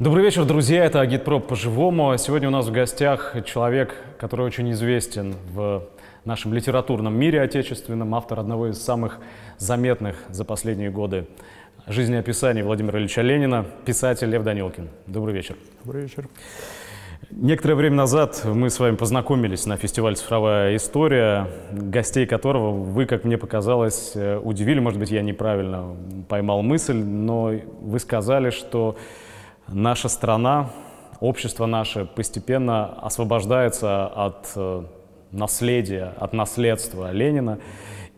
Добрый вечер, друзья. Это Агитпроп по-живому. Сегодня у нас в гостях человек, который очень известен в нашем литературном мире отечественном, автор одного из самых заметных за последние годы жизнеописаний Владимира Ильича Ленина, писатель Лев Данилкин. Добрый вечер. Добрый вечер. Некоторое время назад мы с вами познакомились на фестивале «Цифровая история», гостей которого вы, как мне показалось, удивили. Может быть, я неправильно поймал мысль, но вы сказали, что наша страна, общество наше постепенно освобождается от э, наследия, от наследства Ленина,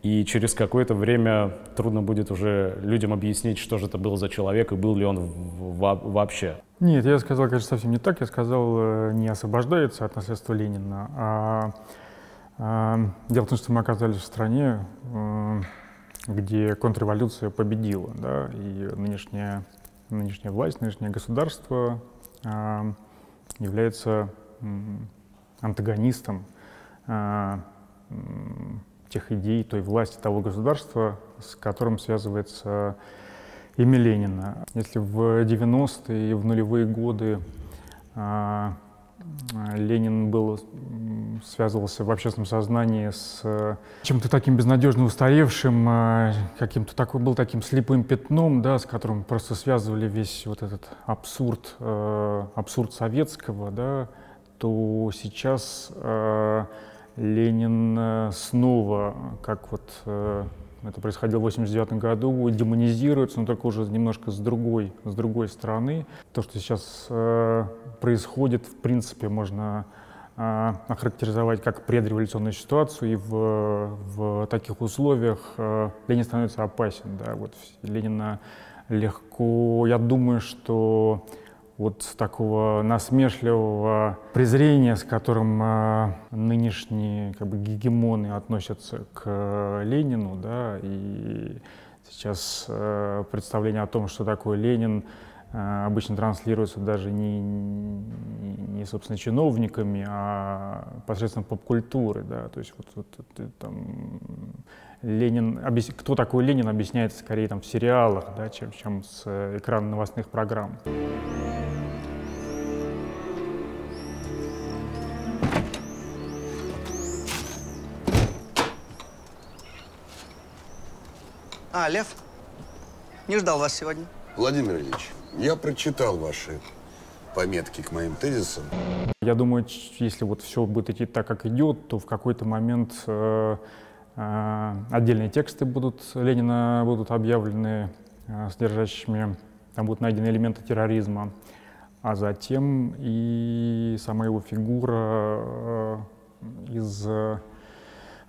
и через какое-то время трудно будет уже людям объяснить, что же это был за человек и был ли он вообще. Нет, я сказал, конечно, совсем не так. Я сказал, э, не освобождается от наследства Ленина, а, а дело в том, что мы оказались в стране, э, где контрреволюция победила, да, и нынешняя нынешняя власть, нынешнее государство э, является антагонистом э, тех идей, той власти, того государства, с которым связывается имя Ленина. Если в 90-е и в нулевые годы Ленин был, связывался в общественном сознании с э, чем-то таким безнадежно устаревшим, э, каким-то такой, был таким слепым пятном, да, с которым просто связывали весь вот этот абсурд, э, абсурд советского, да, то сейчас Ленин снова, как вот это происходило в 89 году, демонизируется, но только уже немножко с другой, с другой стороны. То, что сейчас э, происходит, в принципе, можно э, охарактеризовать как предреволюционную ситуацию, и в, в таких условиях э, Ленин становится опасен. Да? Вот Ленина легко, я думаю, что вот такого насмешливого презрения, с которым э, нынешние как бы, гегемоны относятся к э, Ленину, да, и сейчас э, представление о том, что такое Ленин, э, обычно транслируется даже не, не, собственно, чиновниками, а посредством поп-культуры, да, то есть вот, вот, вот там Ленин, кто такой Ленин, объясняется скорее там в сериалах, да, чем, чем с э, экрана новостных программ. А, Лев? Не ждал вас сегодня. Владимир Ильич, я прочитал ваши пометки к моим тезисам. Я думаю, если вот все будет идти так, как идет, то в какой-то момент э, э, отдельные тексты будут Ленина будут объявлены э, содержащими, там будут найдены элементы терроризма, а затем и сама его фигура э, из э,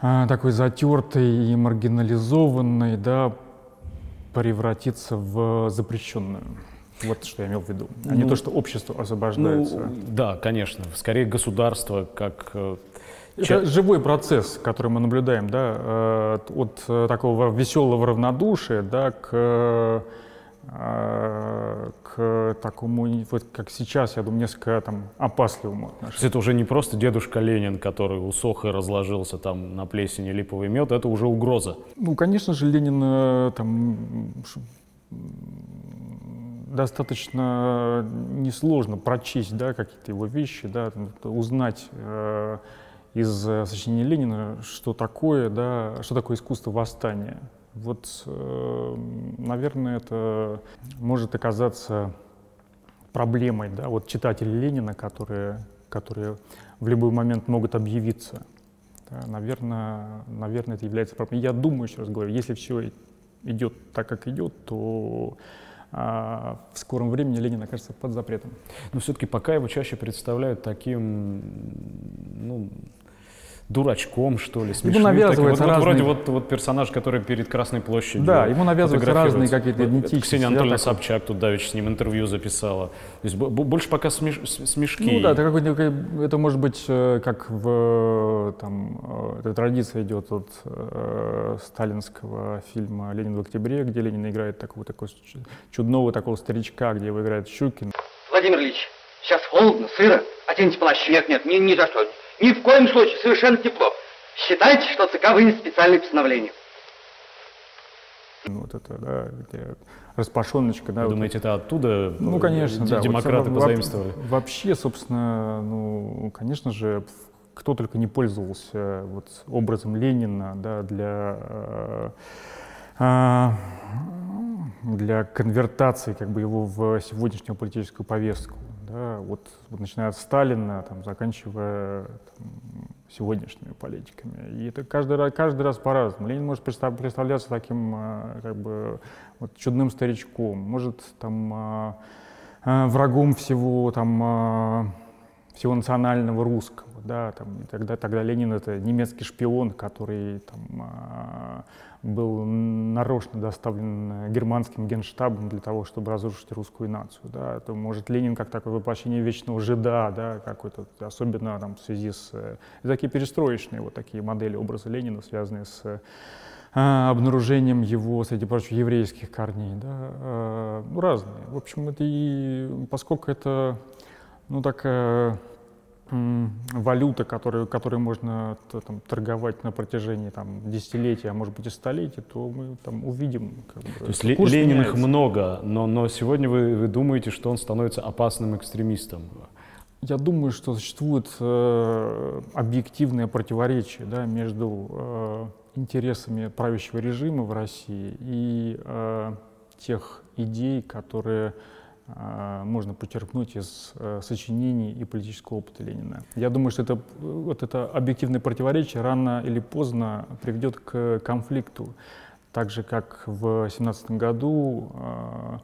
такой затертой и маргинализованной, да, превратиться в запрещенную. Вот что я имел в виду, а ну, не то, что общество освобождается. Ну, да, конечно. Скорее государство как... Э, Это живой процесс, который мы наблюдаем, да, э, от э, такого веселого равнодушия, да, к а, к такому, вот как сейчас, я думаю, несколько там опасливому отношению. Это уже не просто дедушка Ленин, который усох и разложился там на плесени липовый мед, это уже угроза. Ну, конечно же, Ленин э, там достаточно несложно прочесть, да, какие-то его вещи, да, узнать э, из сочинения Ленина, что такое, да, что такое искусство восстания. Вот, э, наверное, это может оказаться проблемой, да, вот читатели Ленина, которые, которые в любой момент могут объявиться. Да, наверное, наверное, это является проблемой. Я думаю, еще раз говорю, если все идет так, как идет, то а в скором времени Ленин окажется под запретом. Но все-таки пока его чаще представляют таким, ну, дурачком, что ли, смешным. Ему навязывается вот, разные... вот, вроде вот, вот персонаж, который перед Красной площадью Да, ему навязываются разные какие-то идентичности. Ксения Анатольевна такой... Собчак тут давеча с ним интервью записала. То есть больше пока смеш... смешки. Ну да, это, это может быть э, как в там, э, эта традиция идет от э, сталинского фильма «Ленин в октябре», где Ленин играет такого, такого чудного такого старичка, где его играет Щукин. Владимир Ильич, сейчас холодно, сыро. Оденьте плащ. Нет, нет, ни, ни за что. Ни в коем случае, совершенно тепло. Считайте, что ЦК вынес специальное постановление. Вот это, да, где распашоночка, да. Вы вот думаете, это оттуда Ну, конечно, э, да. демократы Вот, позаимствовали? во- Вообще, собственно, ну, конечно же, кто только не пользовался вот образом Ленина, да, для э, а, для конвертации как бы его в сегодняшнюю политическую повестку. Да, вот, вот начиная от Сталина, там, заканчивая там, сегодняшними политиками. И это каждый раз, каждый раз по-разному. Ленин может представ- представляться таким а, как бы, вот, чудным старичком, может там, а, а, врагом всего, там, всего национального русского. Да, там, и тогда, тогда Ленин это немецкий шпион, который там, а, был нарочно доставлен германским генштабом для того, чтобы разрушить русскую нацию. Да. То, может, Ленин как такое воплощение вечного жида, да, какой-то, особенно там, в связи с... э, такие перестроечные вот такие модели образа Ленина, связанные с э, обнаружением его, среди прочих, еврейских корней. Да, э, ну, разные. В общем, это и поскольку это ну, такая м, валюта, которую, которой можно там, торговать на протяжении там, десятилетий, а может быть и столетий, то мы там увидим. Как бы, То есть курс Ленин их меняется. много, но, но сегодня вы, вы думаете, что он становится опасным экстремистом. Я думаю, что существует э, объективное противоречие да, между э, интересами правящего режима в России и э, тех идей, которые можно почерпнуть из э, сочинений и политического опыта Ленина. Я думаю, что это, вот это объективное противоречие рано или поздно приведет к конфликту. Так же, как в 17 году э,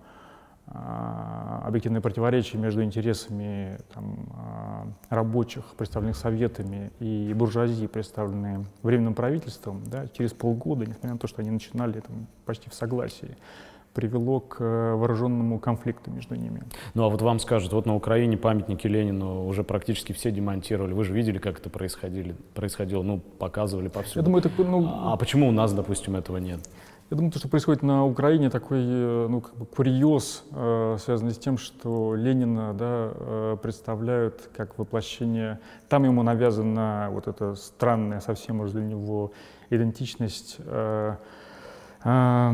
а, объективное противоречие между интересами там, а, рабочих, представленных советами, и буржуазии, представленные временным правительством, да, через полгода, несмотря на то, что они начинали там, почти в согласии, привело к э, вооруженному конфликту между ними. Ну а вот вам скажут, вот на Украине памятники Ленину уже практически все демонтировали. Вы же видели, как это происходили, происходило, ну, показывали повсюду. Я думаю, это, ну, А почему у нас, допустим, этого нет? Я думаю, то, что происходит на Украине, такой э, ну, как бы курьез, э, связанный с тем, что Ленина да, э, представляют как воплощение... Там ему навязана вот эта странная совсем уже для него идентичность э, э,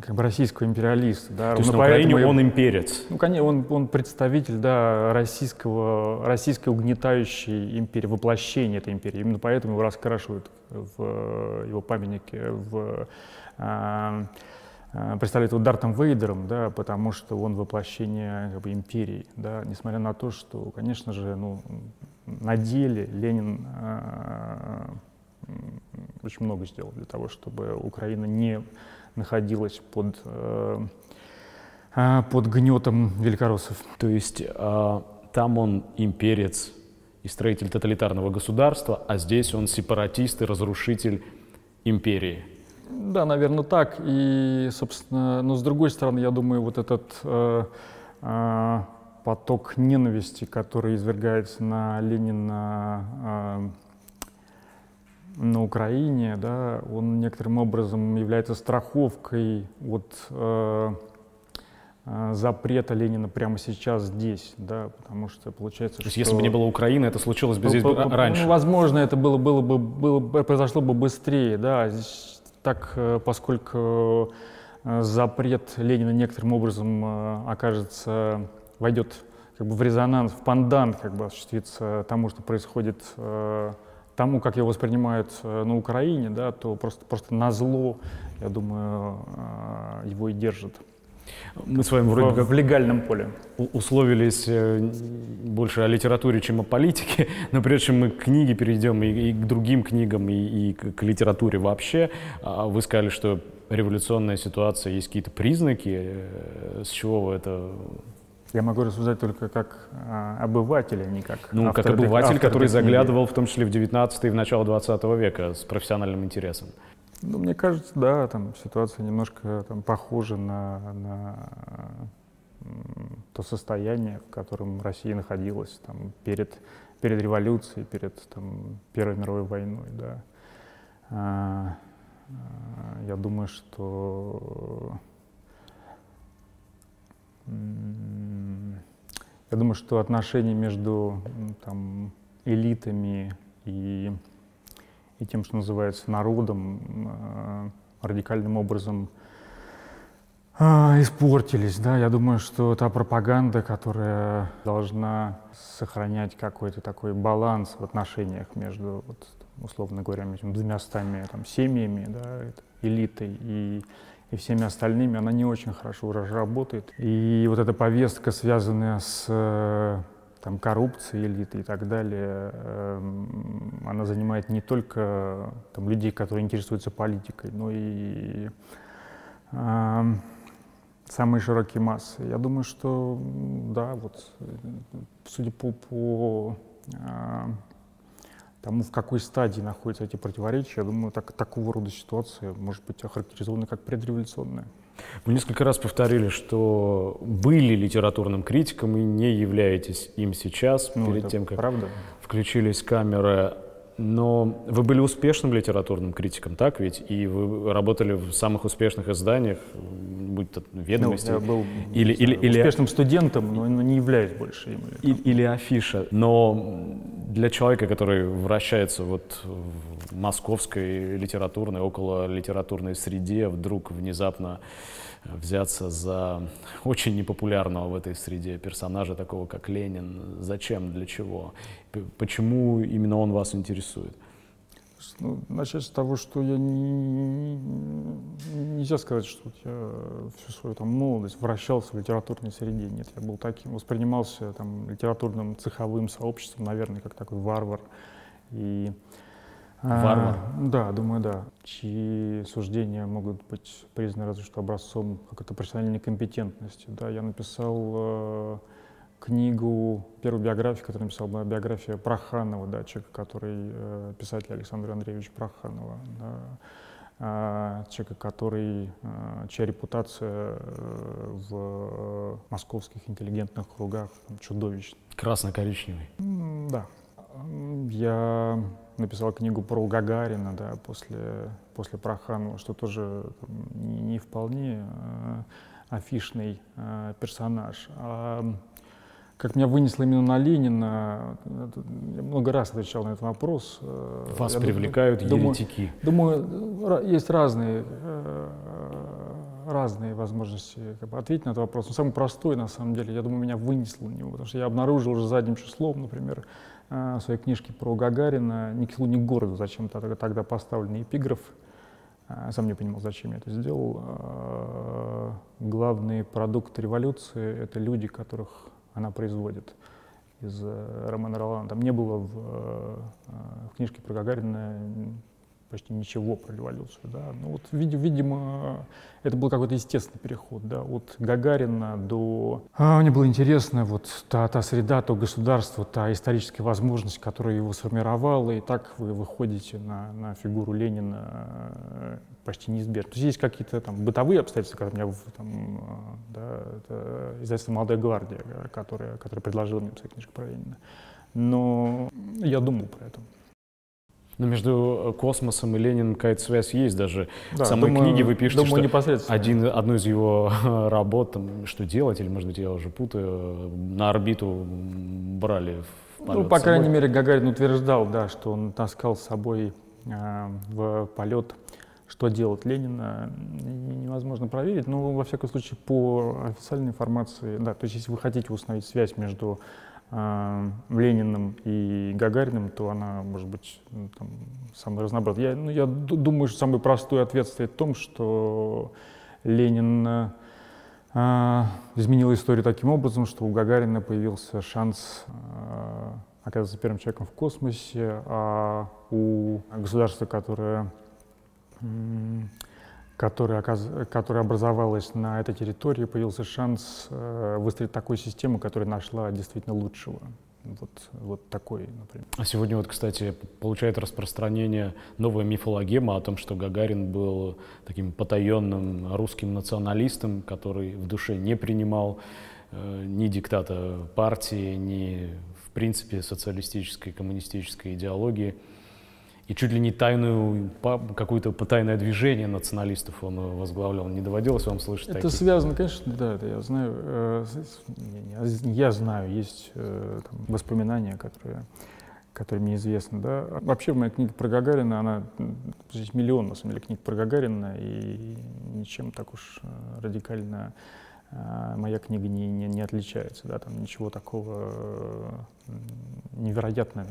как бы российского империалиста. Да. То есть на Украине и- он имперец. ну, конечно, он, он представитель да, российского, российской угнетающей империи, воплощения этой империи. Именно поэтому его раскрашивают в э, его памятнике, в, а, а, представляют его Дартом Вейдером, да, потому что он воплощение как бы, империи. Да, несмотря на то, что, конечно же, ну, на деле Ленин а, очень много сделал для того, чтобы Украина не находилась под э, а, под гнетом великороссов. То есть а, там он имперец и строитель тоталитарного государства, а здесь он сепаратист и разрушитель империи. Да, наверное, так. И, собственно, но с другой стороны, я думаю, вот этот э, э, поток ненависти, который извергается на Ленина э, на Украине, да, он некоторым образом является страховкой от э, э, запрета Ленина прямо сейчас здесь, да, потому что получается, То есть что... если бы не было Украины, это случилось бы здесь По- бы по- раньше. Ну, возможно, это было, было бы, было, бы- произошло бы быстрее, да. Здесь Так, э, поскольку э, запрет Ленина некоторым образом окажется, войдет как бы в резонанс, в пандан, как бы осуществится тому, что происходит, тому, как его воспринимают э, на Украине, да, то просто, просто на зло, я думаю, э, его и держат Мы с вами в, вроде как в легальном поле. условились э, больше о литературе, чем о политике, но прежде чем мы к книге перейдем и, и к другим книгам, и, и к, литературе вообще, а, вы сказали, что революционная ситуация, есть какие-то признаки, с чего вы это... Я могу рассуждать только как а, обыватель, а не как Ну, автор как обыватель, автор который заглядывал в том числе в 19 и в начало 20 века с профессиональным интересом. Ну, мне кажется, да, там ситуация немножко там, похожа на, на то состояние, в котором Россия находилась там, перед, перед революцией, перед там, Первой мировой войной. Да. А, а, я думаю, что я думаю, что отношения между там, элитами и и тем, что называется народом, э, радикальным образом а, испортились, да. Я думаю, что та пропаганда, которая должна сохранять какой-то такой баланс в отношениях между, вот, условно говоря, между двумя стами там, семьями, да, элитой и, и всеми остальными, она не очень хорошо уже работает. И вот эта повестка, связанная с там, коррупцией элиты и так далее, эм, она занимает не только там, людей, которые интересуются политикой, но и э, самые широкие массы. Я думаю, что да, вот судя по, по э, тому, в какой стадии находятся эти противоречия, я думаю, так, такого рода ситуация может быть охарактеризована как предреволюционная. Вы несколько раз повторили, что были литературным критиком и не являетесь им сейчас, ну, перед тем, как правда. включились камеры. Но вы были успешным литературным критиком, так ведь? И вы работали в самых успешных изданиях, будь то «Ведомости». Ну, я был или, или, или, успешным студентом, но не являюсь больше им. Или, или афиша. Но для человека, который вращается вот в московской литературной, около литературной среде, вдруг внезапно взяться за очень непопулярного в этой среде персонажа, такого как Ленин. Зачем, для чего? Почему именно он вас интересует? Ну, начать с того, что я не, нельзя сказать, что я всю свою там, молодость вращался в литературной среде. Нет, я был таким, воспринимался там, литературным цеховым сообществом, наверное, как такой варвар. И Варвар? А, да, думаю, да. Чьи суждения могут быть признаны разве что образцом какой-то профессиональной компетентности. Да, я написал э, книгу, первую биографию, которую написал, была биография Проханова, да, человека, который, э, писатель Александр Андреевич Проханова. Да, э, человека, который, э, чья репутация э, в московских интеллигентных кругах чудовищна. Красно-коричневый. Да. Я написал книгу про Гагарина, да, после, после Проханова, что тоже там, не, не вполне э, афишный э, персонаж. А как меня вынесло именно на Ленина, я много раз отвечал на этот вопрос. Э, Вас я привлекают думаю, еретики. Думаю, есть разные, э, разные возможности как бы, ответить на этот вопрос. Но самый простой, на самом деле, я думаю, меня вынесло на него, потому что я обнаружил уже задним числом, например, в своей книжке про Гагарина «Ни к селу, ни к городу» зачем-то тогда поставленный эпиграф. Сам не понимал, зачем я это сделал. Главный продукт революции — это люди, которых она производит. Из Романа Ролана там не было в, в книжке про Гагарина почти ничего про революцию. Да. Ну, вот, видимо, это был какой-то естественный переход да, от Гагарина до... А, мне было интересно вот та, та среда, то государство, та историческая возможность, которая его сформировала, и так вы выходите на, на фигуру Ленина э, почти неизбежно. То есть есть какие-то там бытовые обстоятельства, которые меня там, да, это издательство «Молодая гвардия», которое, которое предложило мне писать книжку про Ленина. Но я думал про это. Но между э, космосом и Лениным какая-то связь есть даже. Да, в самой думаю, книге вы пишете, думаю, что один, одну из его работ, там, что делать, или, может быть, я уже путаю, на орбиту брали в полет Ну, по крайней мере, Гагарин утверждал, да, что он таскал с собой э, в полет что делать Ленина, невозможно проверить. Но, во всяком случае, по официальной информации, да, то есть если вы хотите установить связь между э, Лениным и Гагариным, то она может быть ну, там, самая разнообразная. Я, ну, я думаю, что самый простой ответ стоит в том, что Ленин э, изменил историю таким образом, что у Гагарина появился шанс э, оказаться первым человеком в космосе, а у государства, которое которая, которая образовалась на этой территории, появился шанс э, выстроить такую систему, которая нашла действительно лучшего. Вот, вот такой, например. А сегодня вот, кстати, получает распространение новая мифологема о том, что Гагарин был таким потаенным русским националистом, который в душе не принимал э, ни диктата партии, ни, в принципе, социалистической, коммунистической идеологии. И чуть ли не тайную, какое-то тайное движение националистов он возглавлял. Не доводилось вам слышать Это таких? связано, конечно, да, это я знаю. Э, я знаю, есть э, там, воспоминания, которые который мне известен, да. Вообще моя книга про Гагарина, она, здесь миллион, на самом деле, книг про Гагарина, и ничем так уж э, радикально э, моя книга не, не, не отличается, да, там ничего такого э, невероятно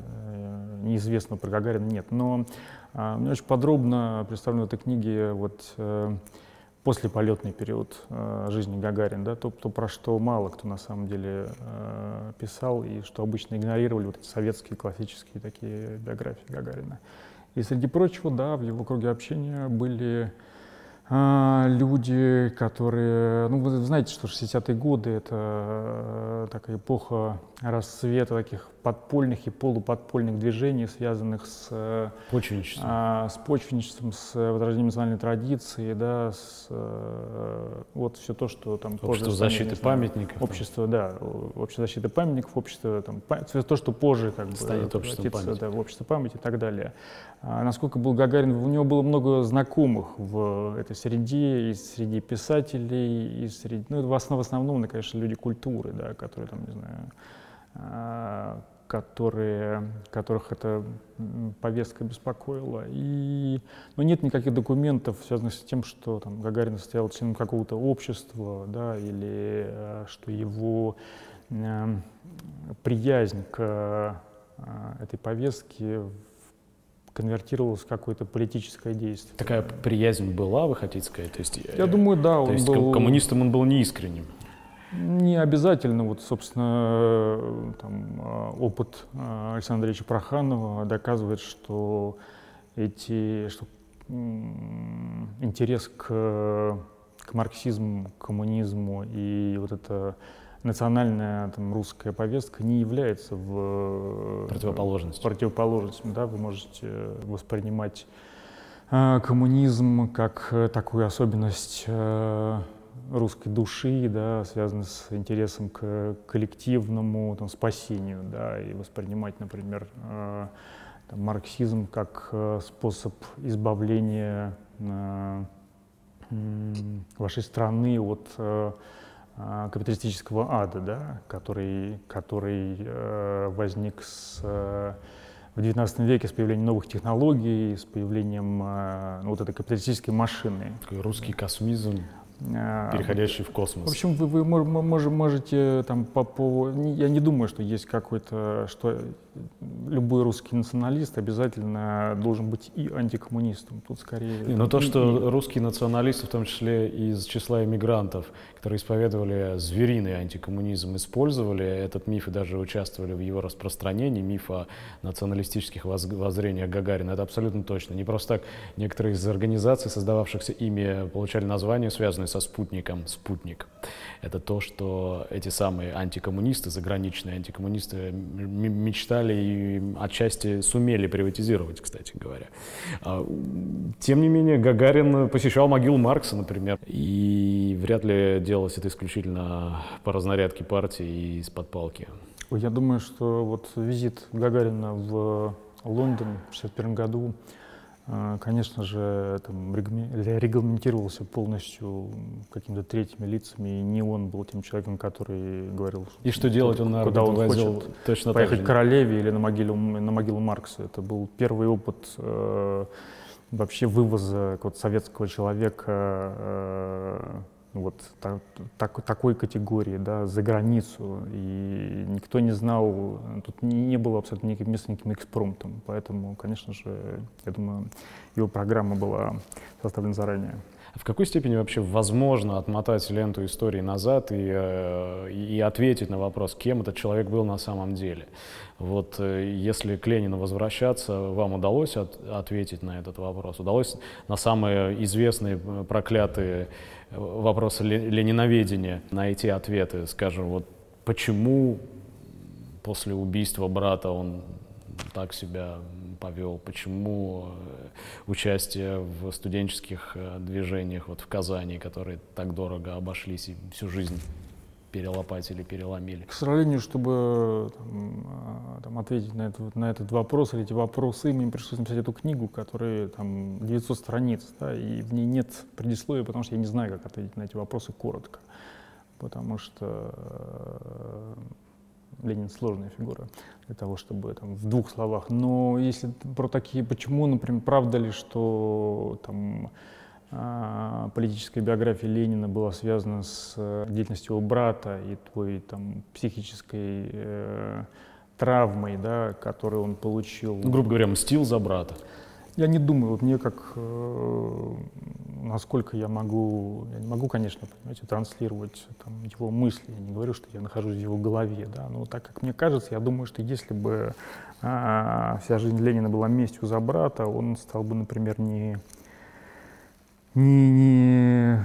неизвестного про Гагарина нет. Но а, мне очень подробно представлено в этой книге вот послеполетный период э, жизни Гагарина, да, то, то, про что мало кто на самом деле э, писал и что обычно игнорировали вот эти советские классические такие биографии Гагарина. И среди прочего, да, в его круге общения были а, люди, которые, ну, вы знаете, что 60-е годы — это э, такая эпоха расцвета таких подпольных и полуподпольных движений, связанных с э, почвенничеством, а, с, почвенничеством, с возрождением национальной традиции, да, с э, вот все то, что там общество позже защиты знаю, памятников, общество, да, общество защиты памятников, общество там, то, что позже как бы станет обществом памяти, да, в общество памяти и так далее. А, насколько был Гагарин, у него было много знакомых в этой среде, и среди писателей, и среди, ну, в основном, конечно, люди культуры, да, которые там, не знаю а, которые, которых эта повестка беспокоила. И, но нет никаких документов, связанных с тем, что там, Гагарин стоял членом какого-то общества, да, или э, что его э, приязнь к э, этой повестке конвертировалась в какое-то политическое действие. Такая приязнь была, вы хотите сказать? То есть, Я думаю, да. То есть был... коммунистом он был неискренним. Не обязательно. Вот, собственно, там, а, опыт а, Александра Ильича Проханова доказывает, что эти, что интерес к, к марксизму, к коммунизму и вот эта национальная там, русская повестка не является в противоположностью. противоположностью да? Вы можете воспринимать э, коммунизм как такую особенность э, русской души, да, связаны с интересом к коллективному там, спасению, да, и воспринимать, например, э, там, марксизм как э, способ избавления э, вашей страны от э, э капиталистического ада, да, который, который э, возник с, э, в XIX веке с появлением новых технологий, с появлением э, ну, вот этой капиталистической машины. Такой русский космизм. А, переходящий в космос. В общем, вы, вы можете там по, по... Я не думаю, что есть какой-то, что любой русский националист обязательно должен быть и антикоммунистом. Тут скорее... Но то, что и... русские националисты, в том числе из числа иммигрантов, которые исповедовали звериный антикоммунизм, использовали этот миф и даже участвовали в его распространении, миф о националистических воззрениях Гагарина, это абсолютно точно. Не просто так некоторые из организаций, создававшихся ими, получали название, связанное со спутником «Спутник». Это то, что эти самые антикоммунисты, заграничные антикоммунисты мечтали и отчасти сумели приватизировать, кстати говоря. А, тем не менее, Гагарин посещал могилу Маркса, например, и вряд ли делалось это исключительно по разнарядке партии и из-под палки. Я думаю, что вот визит Гагарина в Лондон в 1961 году конечно же, там, регламентировался полностью какими-то третьими лицами, и не он был тем человеком, который говорил, и что делать он, наверное, куда он хочет точно поехать к королеве или на могилу, на могилу Маркса. Это был первый опыт э, вообще вывоза вот, советского человека э, вот так, так, такой категории, да, за границу, и никто не знал, тут не, не было абсолютно никаким никаким экспромтом, поэтому, конечно же, я думаю, его программа была составлена заранее. В какой степени вообще возможно отмотать ленту истории назад и, э, и ответить на вопрос, кем этот человек был на самом деле? Вот э, если к Ленину возвращаться, вам удалось от, ответить на этот вопрос? Удалось на самые известные э, проклятые вопросы лениноведения найти ответы? Скажем, вот почему после убийства брата он так себя повел, почему э, участие в студенческих э, движениях вот в Казани, которые так дорого обошлись и всю жизнь перелопатили, переломили. К сожалению, чтобы там, а, там, ответить на, этот на этот вопрос или эти вопросы, мне пришлось написать эту книгу, которая там 900 страниц, да, и в ней нет предисловия, потому что я не знаю, как ответить на эти вопросы коротко. Потому что Ленин сложная фигура для того, чтобы там, в двух словах. Но если про такие, почему, например, правда ли, что там, а, политическая биография Ленина была связана с э, деятельностью его брата и твоей там, психической э, травмой, да, которую он получил. Ну, грубо говоря, мстил за брата. Я не думаю, вот мне как, э, насколько я могу, я не могу, конечно, понимаете, транслировать там, его мысли, я не говорю, что я нахожусь в его голове, да, но так как мне кажется, я думаю, что если бы а, вся жизнь Ленина была местью за брата, он стал бы, например, не, не, не э,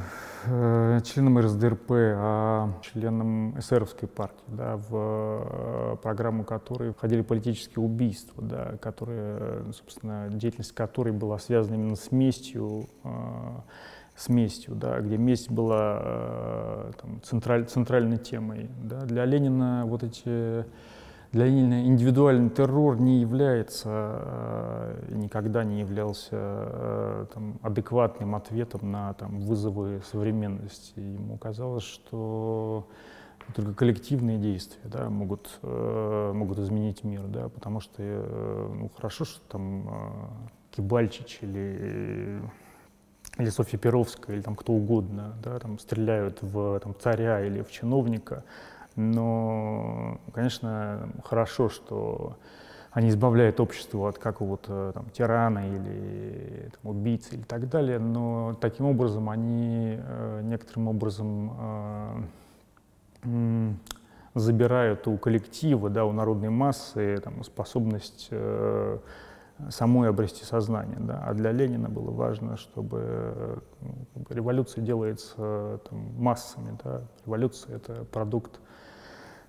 членом РСДРП, а членом эсеровской партии, да, в э, программу которой входили политические убийства, да, которые, собственно, деятельность которой была связана именно с местью, э, с местью, да, где месть была там, централь, центральной темой. Да. Для Ленина вот эти для Ленина индивидуальный террор не является, э, никогда не являлся э, там, адекватным ответом на там, вызовы современности. Ему казалось, что только коллективные действия да, могут, э, могут изменить мир, да, потому что ну, хорошо, что там Кибальчич или или Софья Перовская, или там кто угодно, да, там стреляют в там, царя или в чиновника, но, конечно, хорошо, что они избавляют общество от какого-то там, тирана или там, убийцы или так далее, но таким образом они э, некоторым образом э, забирают у коллектива, да, у народной массы там, способность э, самой обрести сознание. Да. А для Ленина было важно, чтобы ну, революция делается там, массами. Да. Революция — это продукт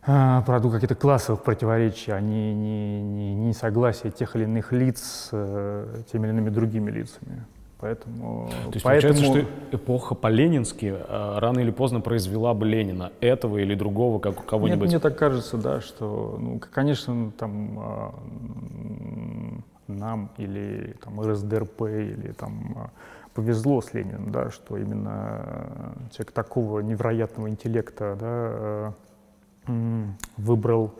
продукт каких-то классовых противоречий, а не, не, не, не согласие тех или иных лиц с э, теми или иными другими лицами. Поэтому, То есть поэтому... получается, что эпоха по-ленински э, рано или поздно произвела бы Ленина, этого или другого, как у кого-нибудь? Нет, мне так кажется, да, что, ну, конечно, там э, нам или там РСДРП или там повезло с Лениным, да, что именно человек такого невероятного интеллекта, да, выбрал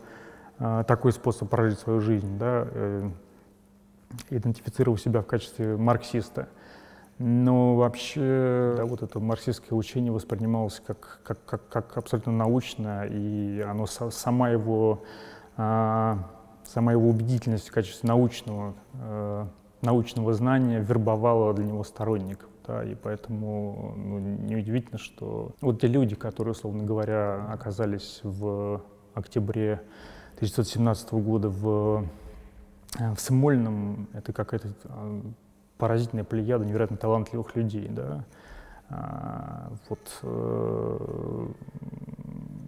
а, такой способ прожить свою жизнь, да, э, идентифицировал себя в качестве марксиста. Но вообще да, вот это марксистское учение воспринималось как, как, как, как абсолютно научное, и оно сама его, а, сама его убедительность в качестве научного, э, научного знания вербовала для него сторонников да, и поэтому ну, неудивительно, что вот те люди, которые, условно говоря, оказались в октябре 1917 года в, э, в Смольном, это какая-то э, поразительная плеяда невероятно талантливых людей, да, а, вот, э,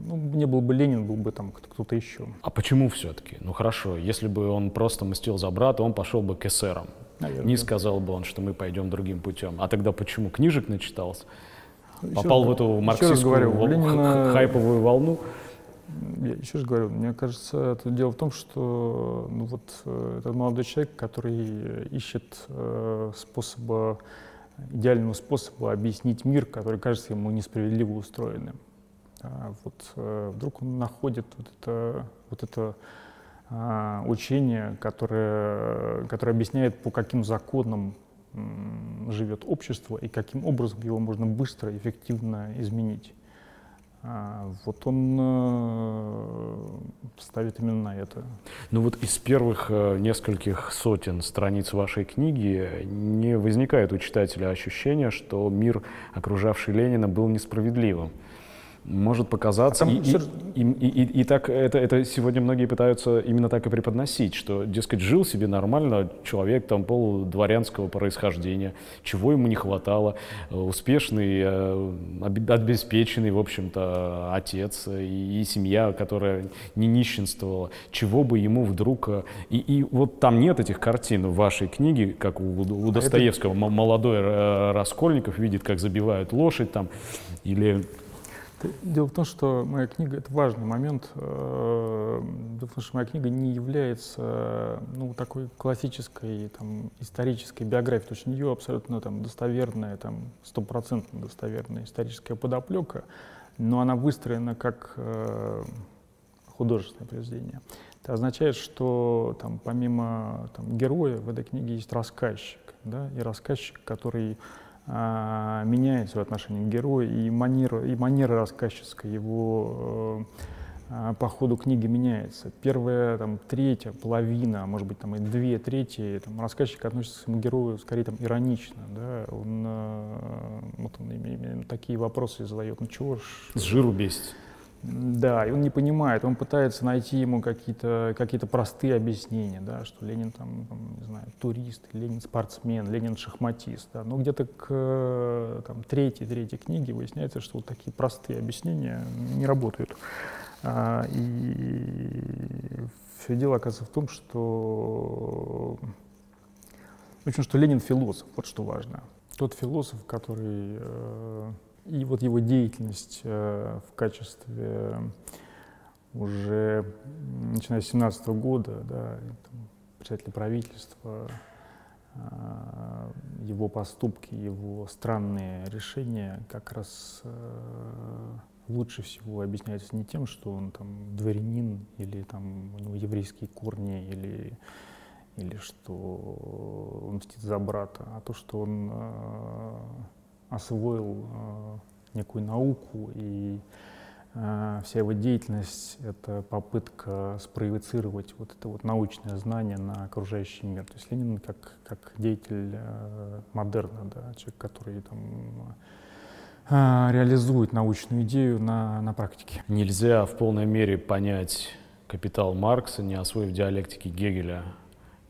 ну, не был бы Ленин, был бы там кто-то еще. А почему все-таки? Ну хорошо, если бы он просто мстил за брата, он пошел бы к эсерам. Наверное. Не сказал бы он, что мы пойдем другим путем. А тогда почему? Книжек начитался? Еще Попал раз, в эту марксистскую говорю, вол... Ленина... хайповую волну? Я еще раз говорю, мне кажется, это дело в том, что ну, вот, э, этот молодой человек, который ищет э, способа, идеального способа объяснить мир, который кажется ему несправедливо устроенным. А вот э, вдруг он находит вот это, вот это учение, которое, которое объясняет, по каким законам живет общество и каким образом его можно быстро и эффективно изменить. А, вот он э, ставит именно на это. Ну вот из первых э, нескольких сотен страниц вашей книги не возникает у читателя ощущения, что мир, окружавший Ленина, был несправедливым может показаться. А и, и, и, и, и, и так это, это сегодня многие пытаются именно так и преподносить, что, дескать, жил себе нормально человек там полудворянского происхождения, чего ему не хватало, э, успешный, э, обеспеченный, в общем-то, отец и, и семья, которая не нищенствовала, чего бы ему вдруг... Э, и, и вот там нет этих картин в вашей книге, как у, у а Достоевского, это... молодой Раскольников видит, как забивают лошадь там, или Дело в том, что моя книга — это важный момент. Э, дело в том, что моя книга не является ну, такой классической там, исторической биографией. То есть у нее абсолютно там, достоверная, там, стопроцентно достоверная историческая подоплека, но она выстроена как э, художественное произведение. Это означает, что там, помимо там, героя в этой книге есть рассказчик, да, и рассказчик, который меняет свое отношение к герою, и манера, и манера рассказческая его а, по ходу книги меняется. Первая, там, третья половина, может быть, там, и две трети, там, рассказчик относится к своему герою скорее там, иронично. Да? Он, э, вот он именно такие вопросы задает. Ну чего ж... С жиру бесит. Да, и он не понимает, он пытается найти ему какие-то какие простые объяснения, да, что Ленин там, там, не знаю, турист, Ленин спортсмен, Ленин шахматист, да, но где-то к там, третьей, третьей книге выясняется, что вот такие простые объяснения не работают. А, и все дело оказывается в том, что в общем, что Ленин философ, вот что важно. Тот философ, который э, и вот его деятельность э, в качестве уже начиная с 17 года, да, председателя правительства, э, его поступки, его странные решения как раз э, лучше всего объясняется не тем, что он там дворянин или там у него еврейские корни или или что он мстит за брата, а то, что он освоил э, некую науку, и э, вся его деятельность — это попытка спроецировать вот это вот научное знание на окружающий мир. То есть Ленин как, как деятель э, модерна, да, человек, который там, реализует научную идею на, на практике. Нельзя в полной мере понять капитал Маркса, не освоив диалектики Гегеля,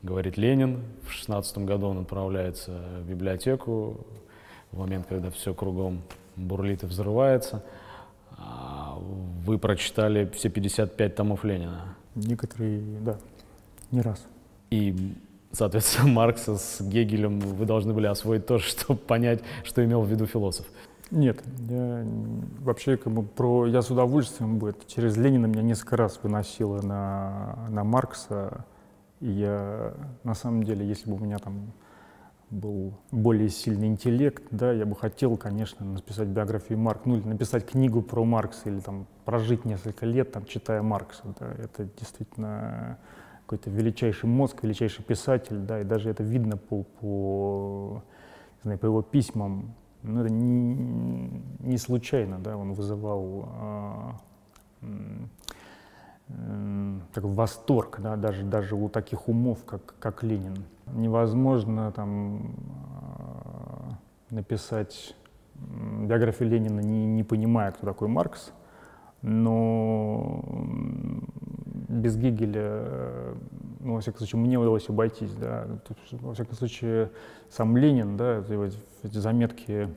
говорит Ленин. В 16 году он отправляется в библиотеку, в момент, когда все кругом бурлит и взрывается. А вы прочитали все 55 томов Ленина? Некоторые, да, не раз. И, соответственно, Маркса с Гегелем вы должны были освоить тоже, чтобы понять, что имел в виду философ. Нет, я вообще как бы про я с удовольствием бы через Ленина меня несколько раз выносило на, на Маркса. И я на самом деле, если бы у меня там был более сильный интеллект, да, я бы хотел, конечно, написать биографию Маркса, ну или написать книгу про Маркса, или там прожить несколько лет, там, читая Маркса, да, это действительно какой-то величайший мозг, величайший писатель, да, и даже это видно по, по, знаю, по его письмам, но это не, не случайно, да, он вызывал а, такой восторг, да, даже, даже у таких умов, как, как Ленин. Невозможно там а, написать биографию Ленина, не, не понимая, кто такой Маркс, но без Гегеля, ну, во всяком случае, мне удалось обойтись, да, во всяком случае, сам Ленин, да, эти заметки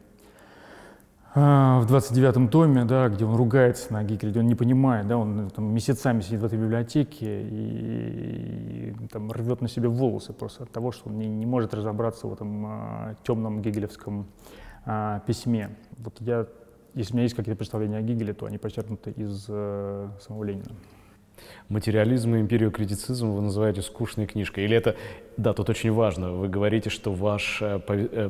в 29-м томе, да, где он ругается на Гегеля, где он не понимает, да, он там, месяцами сидит в этой библиотеке и, и там, рвет на себе волосы просто от того, что он не, не может разобраться в этом а, темном гегелевском а, письме. Вот я, если у меня есть какие-то представления о Гегеле, то они подчеркнуты из а, самого Ленина. Материализм и империю критицизм вы называете скучной книжкой. Или это, да, тут очень важно, вы говорите, что ваш э, э,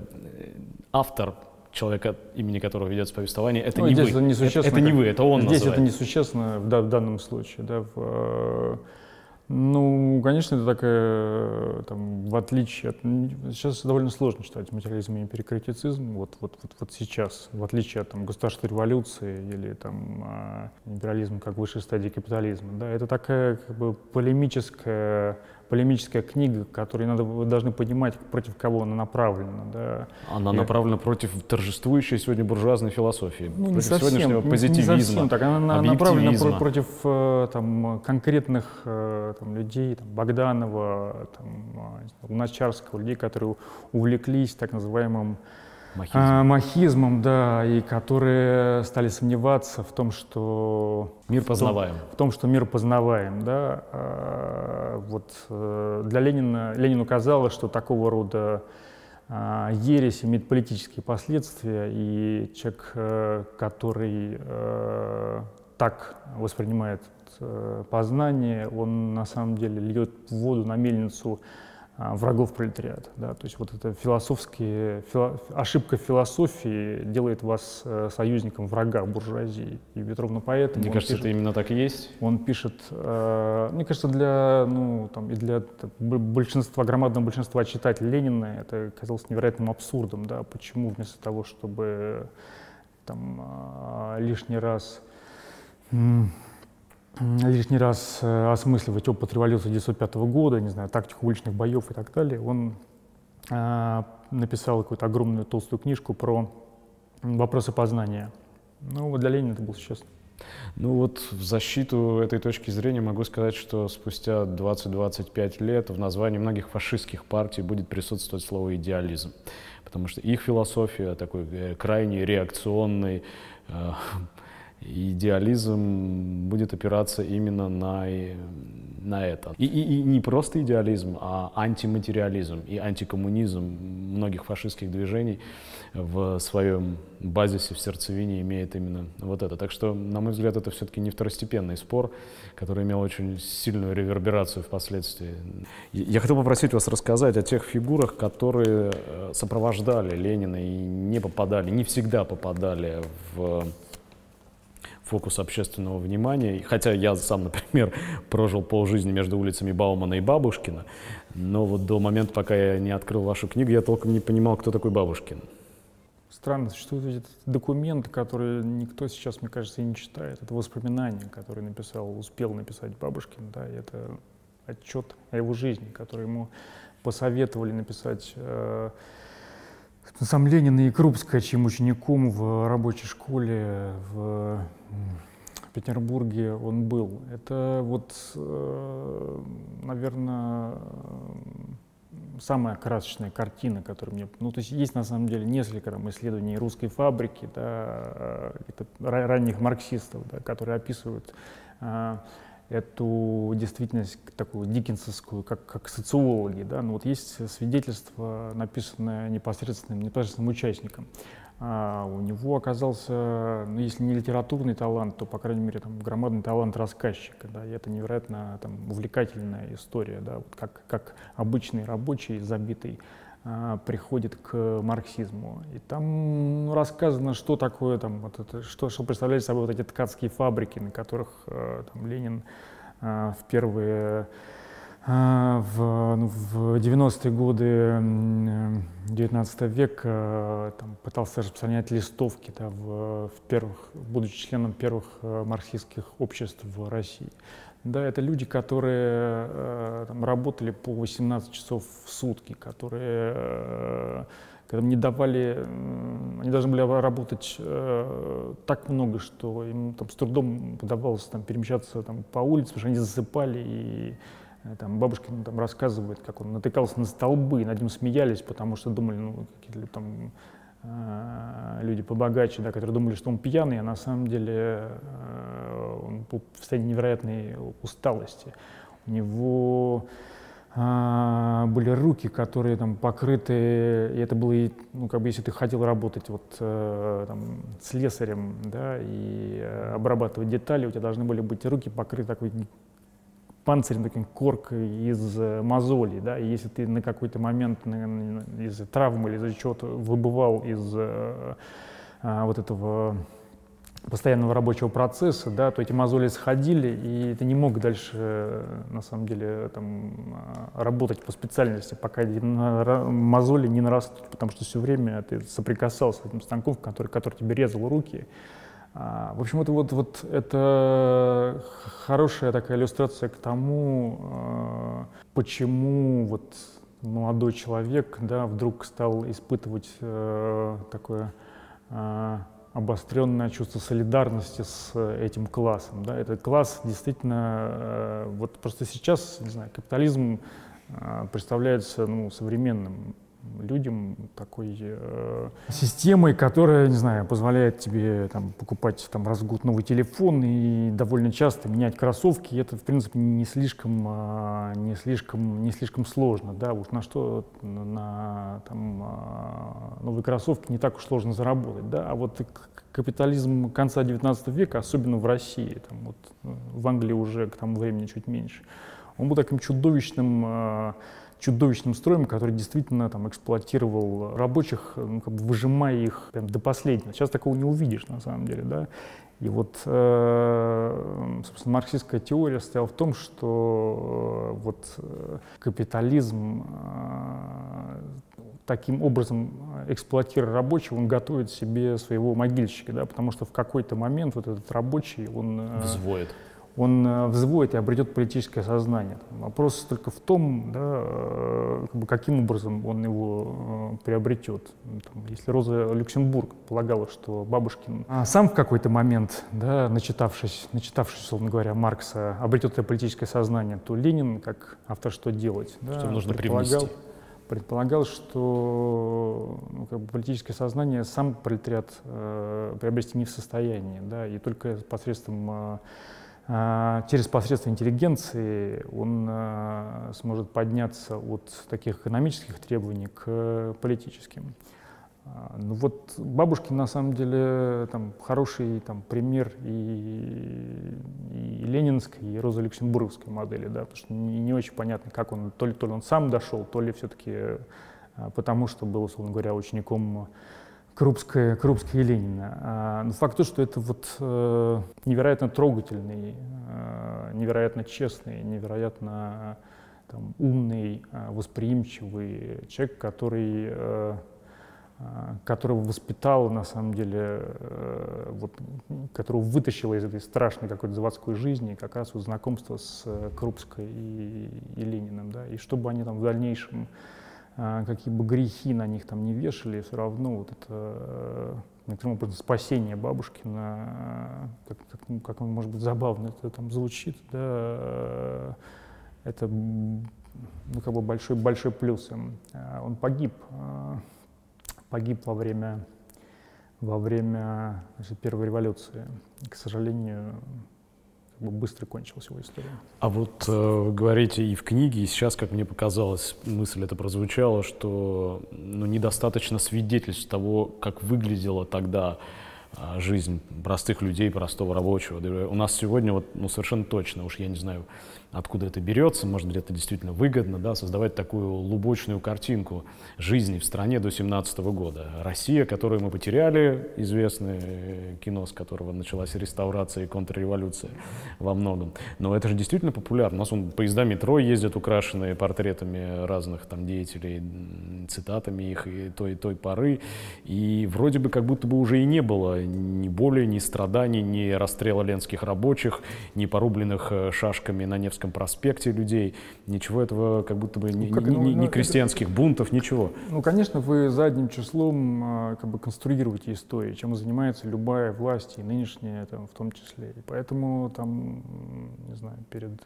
автор человека, имени которого ведется повествование, это ну, не здесь вы. Это, несущественно, это, это не вы, это он Здесь называет. это несущественно в, в данном случае. Да, в, э, ну, конечно, это такая, там, в отличие от... Сейчас довольно сложно читать материализм и перекритицизм, вот, вот, вот, вот сейчас, в отличие от там, государственной революции или там, а, империализм как высшей стадии капитализма. Да, это такая как бы полемическая полемическая книга, которую надо, вы должны понимать, против кого она направлена. Да. Она И... направлена против торжествующей сегодня буржуазной философии, ну, против совсем, сегодняшнего не, позитивизма, не совсем так. Она направлена объективизма. против э, там, конкретных э, там, людей, там, Богданова, там, э, Луначарского, людей, которые увлеклись так называемым Махизм. А, махизмом, да, и которые стали сомневаться в том, что мир познаваем, в том, в том что мир познаваем, да. А, вот э, для Ленина Ленину казалось, что такого рода а, ересь имеет политические последствия, и человек, э, который э, так воспринимает познание, он на самом деле льет воду на мельницу врагов пролетариата. Да? То есть вот эта философские, фило, ошибка философии делает вас э, союзником врага буржуазии. И ведь ровно поэтому... Мне кажется, пишет, это именно так и есть. Он пишет, э, мне кажется, для, ну, там, и для большинства, громадного большинства читателей Ленина это казалось невероятным абсурдом. Да? Почему вместо того, чтобы там, э, лишний раз лишний раз э, осмысливать опыт революции 1905 года, не знаю, тактику уличных боев и так далее, он э, написал какую-то огромную толстую книжку про вопросы познания. Ну, вот для Ленина это было честно. Ну вот в защиту этой точки зрения могу сказать, что спустя 20-25 лет в названии многих фашистских партий будет присутствовать слово «идеализм», потому что их философия такой э, крайне реакционный, э, идеализм будет опираться именно на, на это. И, и, и не просто идеализм, а антиматериализм и антикоммунизм многих фашистских движений в своем базисе, в сердцевине имеет именно вот это. Так что, на мой взгляд, это все-таки не второстепенный спор, который имел очень сильную реверберацию впоследствии. Я хотел попросить вас рассказать о тех фигурах, которые э, сопровождали Ленина и не попадали, не всегда попадали в фокус общественного внимания. Хотя я сам, например, прожил полжизни между улицами Баумана и Бабушкина, но вот до момента, пока я не открыл вашу книгу, я толком не понимал, кто такой Бабушкин. Странно, существуют документы, которые никто сейчас, мне кажется, и не читает. Это воспоминания, которые написал, успел написать Бабушкин, да, и это отчет о его жизни, который ему посоветовали написать э, сам Ленин и Крупская, чьим учеником в рабочей школе в Петербурге он был. Это вот, э, наверное, самая красочная картина, которая мне... Ну, то есть есть на самом деле несколько там, исследований русской фабрики, да, это ранних марксистов, да, которые описывают э, эту действительность такую диккенсовскую, как, как социологи. Да? Но вот есть свидетельство, написанное непосредственным, непосредственным участником. А у него оказался, ну, если не литературный талант, то, по крайней мере, там, громадный талант рассказчика. Да? И это невероятно там, увлекательная история, да? вот как, как обычный рабочий, забитый приходит к марксизму. И там рассказано, что такое, там, вот это, что, что представляют собой вот эти ткацкие фабрики, на которых э, там, Ленин э, в первые э, в, ну, в 90-е годы 19 века там, пытался распространять листовки да, в, в первых, будучи членом первых марксистских обществ в России. Да, это люди, которые э, там, работали по 18 часов в сутки, которые э, когда не давали, они должны были работать э, так много, что им там, с трудом удавалось там, перемещаться там, по улице, потому что они засыпали, и э, там, бабушкин там, рассказывает, как он натыкался на столбы, над ним смеялись, потому что думали, ну, какие-то там Э, люди побогаче, да, которые думали, что он пьяный, а на самом деле э, он в состоянии невероятной усталости. У него а, были руки, которые там покрыты, и это было, ну, как бы, если ты хотел работать вот э, там, слесарем, да, и обрабатывать детали, у тебя должны были быть руки покрыты такой панцирем, таким коркой из э, мозолей, да, и если ты на какой-то момент из-за травмы или из-за чего-то выбывал из а, вот этого постоянного рабочего процесса, да, то эти мозоли сходили, и ты не мог дальше, на самом деле, там, работать по специальности, пока мозоли не нарастут, потому что все время ты соприкасался с этим станком, который, который тебе резал руки, в общем, это вот, вот это хорошая такая иллюстрация к тому, а, почему вот молодой человек да, вдруг стал испытывать э, такое э, обостренное чувство солидарности с этим классом. Да. Этот класс действительно, э, вот просто сейчас, не знаю, капитализм э, представляется ну, современным людям такой э, системой, которая, не знаю, позволяет тебе там, покупать там, раз в год новый телефон и довольно часто менять кроссовки. И это, в принципе, не слишком, э, не слишком, не слишком сложно. Да? Вот на что на там, э, новые кроссовки не так уж сложно заработать. Да? А вот капитализм конца XIX века, особенно в России, там, вот, в Англии уже к тому времени чуть меньше, он был таким чудовищным э, чудовищным строем, который действительно там эксплуатировал рабочих, ну, как бы выжимая их прям до последнего. Сейчас такого не увидишь на самом деле, да. И вот, э, собственно, марксистская теория стояла в том, что э, вот э, капитализм таким образом эксплуатируя рабочего, он готовит себе своего могильщика, да, потому что в какой-то момент вот этот рабочий, он... Взвоет он э, взвоет и обретет политическое сознание. Вопрос только в том, да, э, как бы каким образом он его э, приобретет. Там, если Роза Люксембург полагала, что Бабушкин а сам в какой-то момент, да, начитавшись, начитавшись, условно говоря, Маркса, обретет это политическое сознание, то Ленин, как автор «Что делать?», да, что нужно предполагал, предполагал, что ну, как бы политическое сознание сам пролетариат э, приобрести не в состоянии, да, и только посредством э, через посредство интеллигенции он а, сможет подняться от таких экономических требований к политическим. А, ну вот Бабушкин на самом деле там, хороший там, пример и, и ленинской, и роза люксембургской модели, да, потому что не, не очень понятно, как он, то ли, то ли он сам дошел, то ли все-таки потому что был, условно говоря, учеником Крупская, Крупская и Ленина. А, но факт то, что это вот э, невероятно трогательный, э, невероятно честный, невероятно там, умный, э, восприимчивый человек, который, э, э, которого воспитал, на самом деле, э, вот, которого вытащила из этой страшной какой-то заводской жизни как раз вот знакомство с Крупской и, и Лениным. Да, и чтобы они там в дальнейшем какие бы грехи на них там не вешали, все равно вот это э, некоторым образом спасение бабушкина, как, как, ну, как может быть, забавно это там звучит, да, э, это ну, как бы большой, большой плюс им. А, он погиб, э, погиб во время, во время значит, первой революции. К сожалению, как бы быстро кончилась его история. А вот э, вы говорите и в книге, и сейчас, как мне показалось, мысль это прозвучала, что ну, недостаточно свидетельств того, как выглядела тогда э, жизнь простых людей, простого рабочего. У нас сегодня вот, ну, совершенно точно, уж я не знаю, откуда это берется, может быть, это действительно выгодно, да, создавать такую лубочную картинку жизни в стране до 17 года. Россия, которую мы потеряли, известное кино, с которого началась реставрация и контрреволюция во многом. Но это же действительно популярно. У нас он, поезда метро ездят, украшенные портретами разных там деятелей, цитатами их и той, той поры. И вроде бы как будто бы уже и не было ни боли, ни страданий, ни расстрела ленских рабочих, ни порубленных э, шашками на Невском Невском проспекте людей, ничего этого как будто бы, ни, ну, как, ни, ну, ни крестьянских это, бунтов, ничего. Ну, конечно, вы задним числом а, как бы конструируете историю, чем занимается любая власть, и нынешняя там, в том числе. И поэтому там, не знаю, перед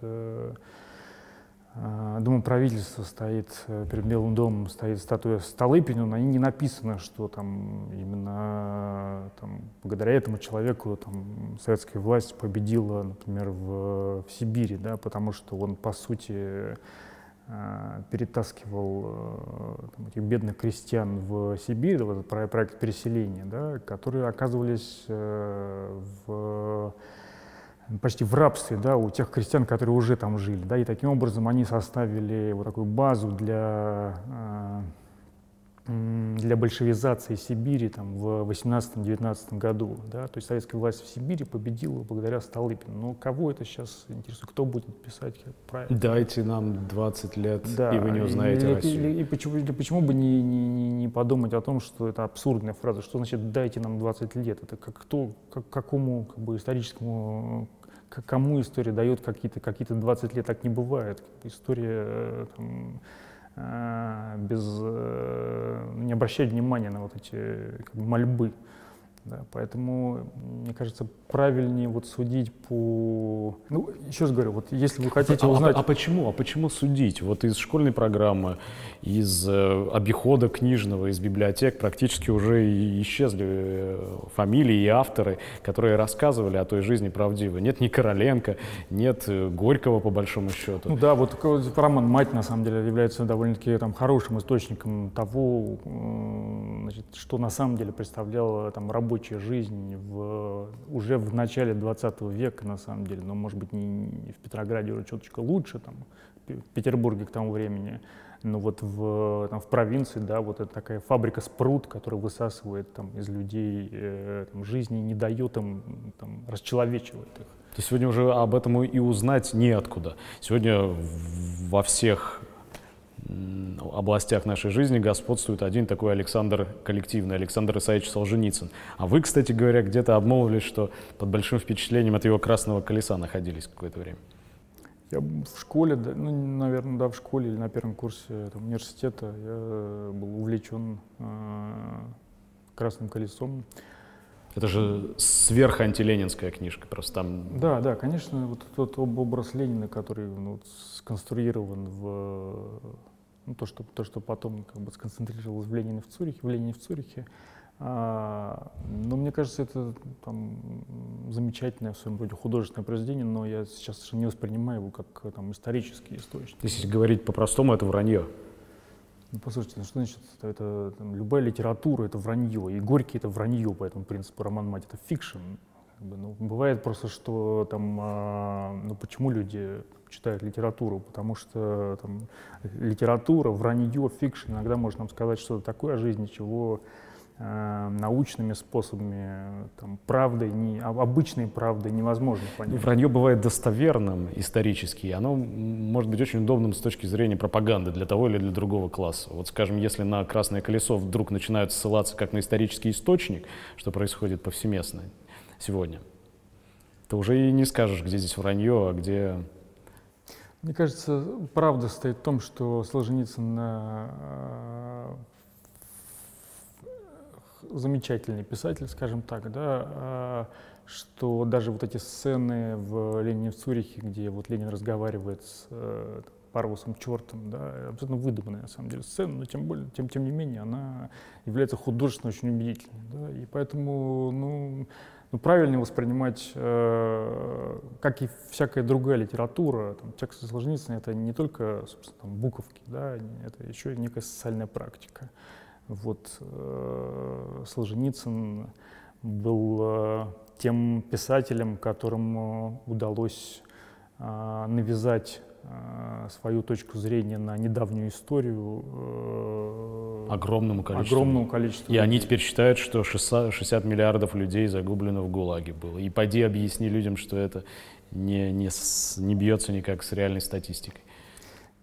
э, а, Дома правительства стоит, э, перед Белым домом стоит статуя Столыпина, на ней не написано, что там именно там, благодаря этому человеку там, советская власть победила, например, в, в Сибири, да, потому что он, по сути, перетаскивал э, там, этих бедных крестьян в Сибирь, вот этот проект переселения, да, которые оказывались э, в почти в рабстве да, у тех крестьян, которые уже там жили. Да, и таким образом они составили вот такую базу для, э, для большевизации Сибири там, в 18-19 году. Да. То есть советская власть в Сибири победила благодаря Столыпину. Но кого это сейчас интересует? Кто будет писать правильно? Дайте нам 20 лет, да. и вы не узнаете и, Россию. И, и, почему, и почему бы не, не, не подумать о том, что это абсурдная фраза? Что значит «дайте нам 20 лет»? Это как, кто, как, какому как бы, историческому кому история дает какие-то какие 20 лет, так не бывает. История э, там, э, без, э, не обращать внимания на вот эти как бы, мольбы. Да, поэтому, мне кажется, правильнее вот судить по... Ну, еще раз говорю, вот если вы хотите а, узнать... А, а почему? А почему судить? Вот из школьной программы, из э, обихода книжного, из библиотек практически уже исчезли э, фамилии и авторы, которые рассказывали о той жизни правдиво. Нет ни Короленко, нет э, Горького, по большому счету. Ну да, вот роман «Мать», на самом деле, является довольно-таки там, хорошим источником того, значит, что на самом деле представляла там, рабочая жизнь в, уже в начале 20 века, на самом деле, но, может быть, не, в Петрограде уже чуточку лучше, там, в Петербурге к тому времени, Но вот в, там, в провинции, да, вот это такая фабрика спрут, которая высасывает там, из людей э, там, жизни, не дает им, там, расчеловечивает их. То сегодня уже об этом и узнать неоткуда. Сегодня во всех областях нашей жизни господствует один такой Александр коллективный, Александр Исаевич Солженицын. А вы, кстати говоря, где-то обмолвились, что под большим впечатлением от его красного колеса находились какое-то время. Я в школе, ну, наверное, да, в школе или на первом курсе там, университета я был увлечен э, красным колесом. Это же сверхантиленинская книжка, просто там... Да, да, конечно, вот тот образ Ленина, который ну, сконструирован в ну, то, что, то, что потом как бы сконцентрировалось в Ленине в Цюрихе, в Ленине в Цюрихе. А, но мне кажется, это там, замечательное в своем роде художественное произведение, но я сейчас не воспринимаю его как там, исторический источник. Если говорить по-простому, это вранье. Ну, послушайте, ну что значит, это там, любая литература — это вранье, и Горький — это вранье по этому принципу, роман «Мать» — это fiction. Как бы, ну, бывает просто, что там, а, ну почему люди читают литературу? Потому что там, литература, вранье, fiction иногда может нам сказать что-то такое о жизни, чего э, научными способами, там, правдой, не, обычной правдой невозможно понять. Вранье бывает достоверным исторически, и оно может быть очень удобным с точки зрения пропаганды для того или для другого класса. Вот, скажем, если на «Красное колесо» вдруг начинают ссылаться как на исторический источник, что происходит повсеместно сегодня, то уже и не скажешь, где здесь вранье, а где... Мне кажется, правда стоит в том, что Солженицын э, замечательный писатель, скажем так, да, а, что даже вот эти сцены в «Ленине в Цюрихе», где вот Ленин разговаривает с э, Парвусом Чертом, да, абсолютно выдуманная на самом деле сцена, но тем, более, тем, тем не менее она является художественно очень убедительной. Да, и поэтому ну, ну, правильно воспринимать, э, как и всякая другая литература, там, тексты Солженицына — это не только собственно, там, буковки, да, это еще и некая социальная практика. Вот э, Солженицын был э, тем писателем, которому удалось э, навязать свою точку зрения на недавнюю историю э, огромному количеству. Огромному количеству. И людей. они теперь считают, что 60, 60 миллиардов людей загублено в ГУЛАГе было. И поди объясни людям, что это не, не, с, не бьется никак с реальной статистикой.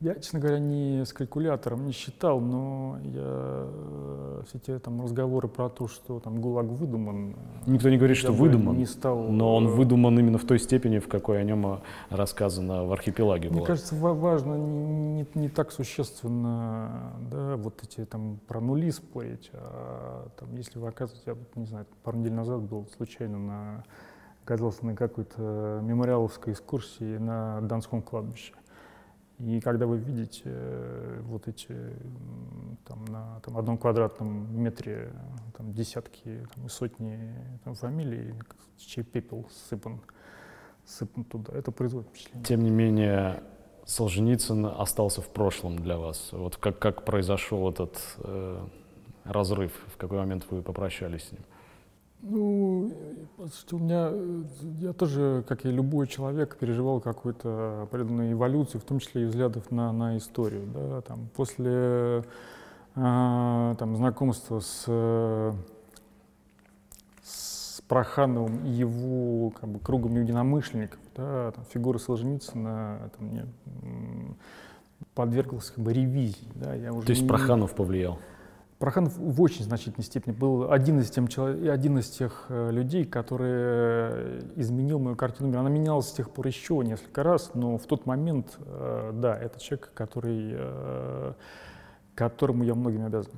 Я, честно говоря, не с калькулятором не считал, но я э, все те там разговоры про то, что там ГУЛАГ выдуман. Э, Никто не говорит, что выдуман, не стал, но он э, выдуман именно в той степени, в какой о нем рассказано в архипелаге. Мне было. кажется, важно не, не, не так существенно, да, вот эти там про нули спорить, а там, если вы оказываете, я не знаю, пару недель назад был случайно на оказался на какой-то мемориаловской экскурсии на Донском кладбище. И когда вы видите э, вот эти там, на там, одном квадратном метре там, десятки там, и сотни там, фамилий, чей пепел сыпан, сыпан туда, это производит впечатление. Тем не менее, Солженицын остался в прошлом для вас. Вот как, как произошел этот э, разрыв, в какой момент вы попрощались с ним? Ну, у меня, я тоже, как и любой человек, переживал какую-то определенную эволюцию, в том числе и взглядов на, на историю. Да, там, после э, там, знакомства с, с Прохановым и его как бы, кругом единомышленников, да, там, фигура Солженицына там, мне подверглась как бы, ревизии. Да, я уже То есть не... Проханов повлиял? Проханов в очень значительной степени был один из, тем, один из тех э, людей, который изменил мою картину мира. Она менялась с тех пор еще несколько раз, но в тот момент, э, да, это человек, который э, которому я многим обязан.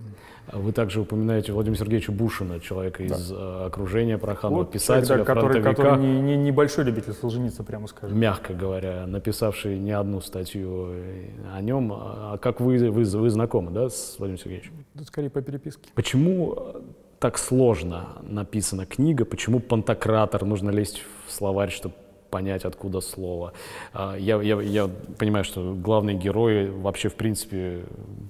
А вы также упоминаете Владимира Сергеевича Бушина, человека да. из э, окружения Проханова, вот писателя, который, который не, не, небольшой любитель Солженицына, прямо скажем. Мягко говоря, написавший не одну статью о нем. А как вы, вы, вы знакомы да, с Владимиром Сергеевичем? Да, скорее по переписке. Почему так сложно написана книга? Почему Пантократор нужно лезть в словарь, чтобы понять, откуда слово. А, я, я, я понимаю, что главный герой вообще, в принципе,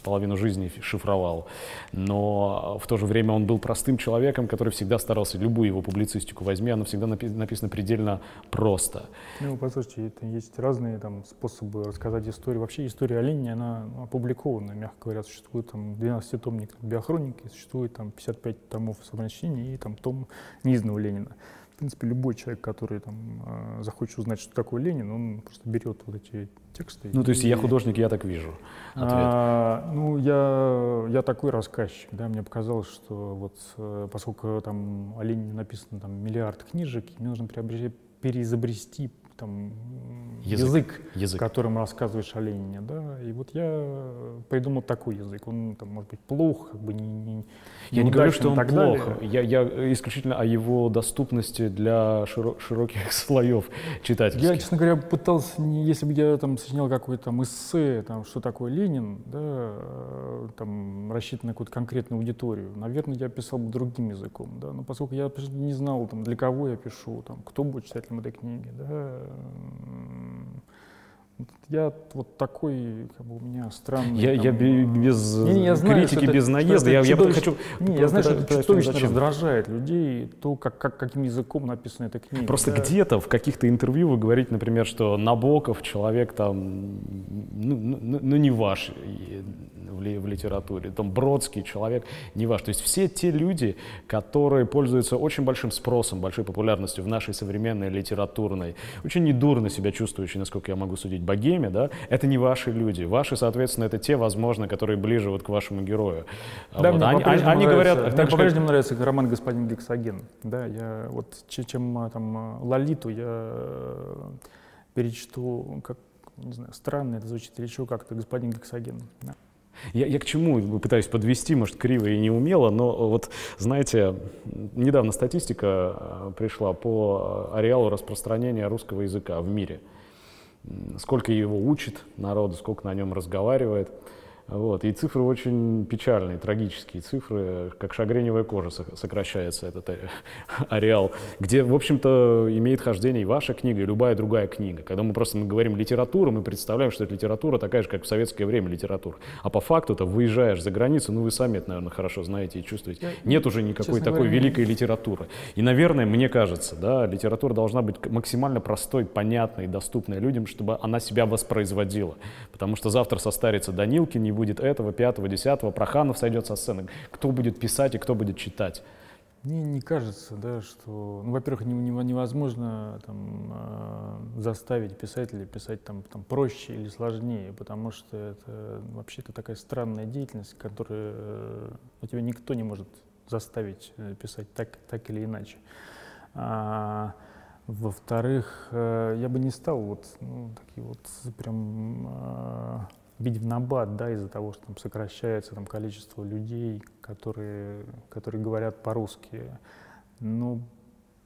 половину жизни шифровал. Но в то же время он был простым человеком, который всегда старался, любую его публицистику возьми, она всегда напи- написана предельно просто. Ну, послушайте, это есть разные там способы рассказать историю. Вообще история о Ленине, она опубликована, мягко говоря, существует там 12-томник биохроники, существует там 55 томов собрания и там том неизданного Ленина. В принципе, любой человек, который там э, захочет узнать, что такое Ленин, он просто берет вот эти тексты. Ну, то есть я художник, я так вижу. Ответ. А, ну, я, я такой рассказчик, да, мне показалось, что вот э, поскольку там о Ленине написано там миллиард книжек, мне нужно переизобрести там Язык. язык, Язык. которым рассказываешь о Ленине, да, и вот я придумал такой язык, он там может быть плох, как бы не, не Я не говорю, что он плох. Я, я исключительно о его доступности для широ- широких слоев Я, читательских. честно говоря, пытался, не- если бы я там сочинял какое-то там эссе, там, что такое Ленин, да, э, там, рассчитан на какую-то конкретную аудиторию, наверное, я писал бы другим языком, да, но поскольку я не знал, там, для кого я пишу, там, кто будет читателем этой книги, да, うん。Я вот такой, как бы у меня странный. Я, я там, бе- э, без не, я знаю, критики, это- без наезда. Я, я хочу... Не, я знаю, что это чудовищно зачем. раздражает людей, то, как, как, каким языком написана эта книга. Просто да. где-то в каких-то интервью вы говорите, например, что Набоков человек там, ну, ну, ну, ну, не ваш в, ли- в литературе, там Бродский человек не ваш. То есть все те люди, которые пользуются очень большим спросом, большой популярностью в нашей современной литературной, очень недурно себя чувствующие, насколько я могу судить, богеме, да, это не ваши люди. Ваши, соответственно, это те, возможно, которые ближе вот к вашему герою. Да, Вот. Они, по-прежнему они нравится, говорят, мне так же, как- по-прежнему нравится роман «Господин Гексоген». Да, я вот че- чем а, там а, Лолиту я э, перечту, как, не знаю, странно это звучит или что, как-то «Господин Гексоген». Да. Я, я к чему пытаюсь подвести, может, криво и неумело, но вот, знаете, недавно статистика пришла по ареалу распространения русского языка в мире. Сколько его учит народу, сколько на нем разговаривает. Вот. И цифры очень печальные, трагические цифры, как шагреневая кожа сок- сокращается этот э, ареал, где, в общем-то, имеет хождение и ваша книга, и любая другая книга. Когда мы просто мы говорим литература, мы представляем, что это литература такая же, как в советское время литература. А по факту это выезжаешь за границу, ну вы сами это, наверное, хорошо знаете и чувствуете. Нет уже никакой такой говоря, великой литературы. И, наверное, мне кажется, да, литература должна быть максимально простой, понятной, доступной людям, чтобы она себя воспроизводила. Потому что завтра состарится Данилкин, не будет этого, пятого, десятого, Проханов сойдет со сцены. Кто будет писать и кто будет читать? Мне не кажется, да, что, ну, во-первых, не- не- невозможно там, а, заставить писателя писать там, там проще или сложнее, потому что это вообще-то такая странная деятельность, которую э, тебя никто не может заставить э, писать так, так или иначе. А, во-вторых, э, я бы не стал вот, ну, такие вот прям а, бить в набат, да, из-за того, что там сокращается там, количество людей, которые, которые говорят по-русски. Ну,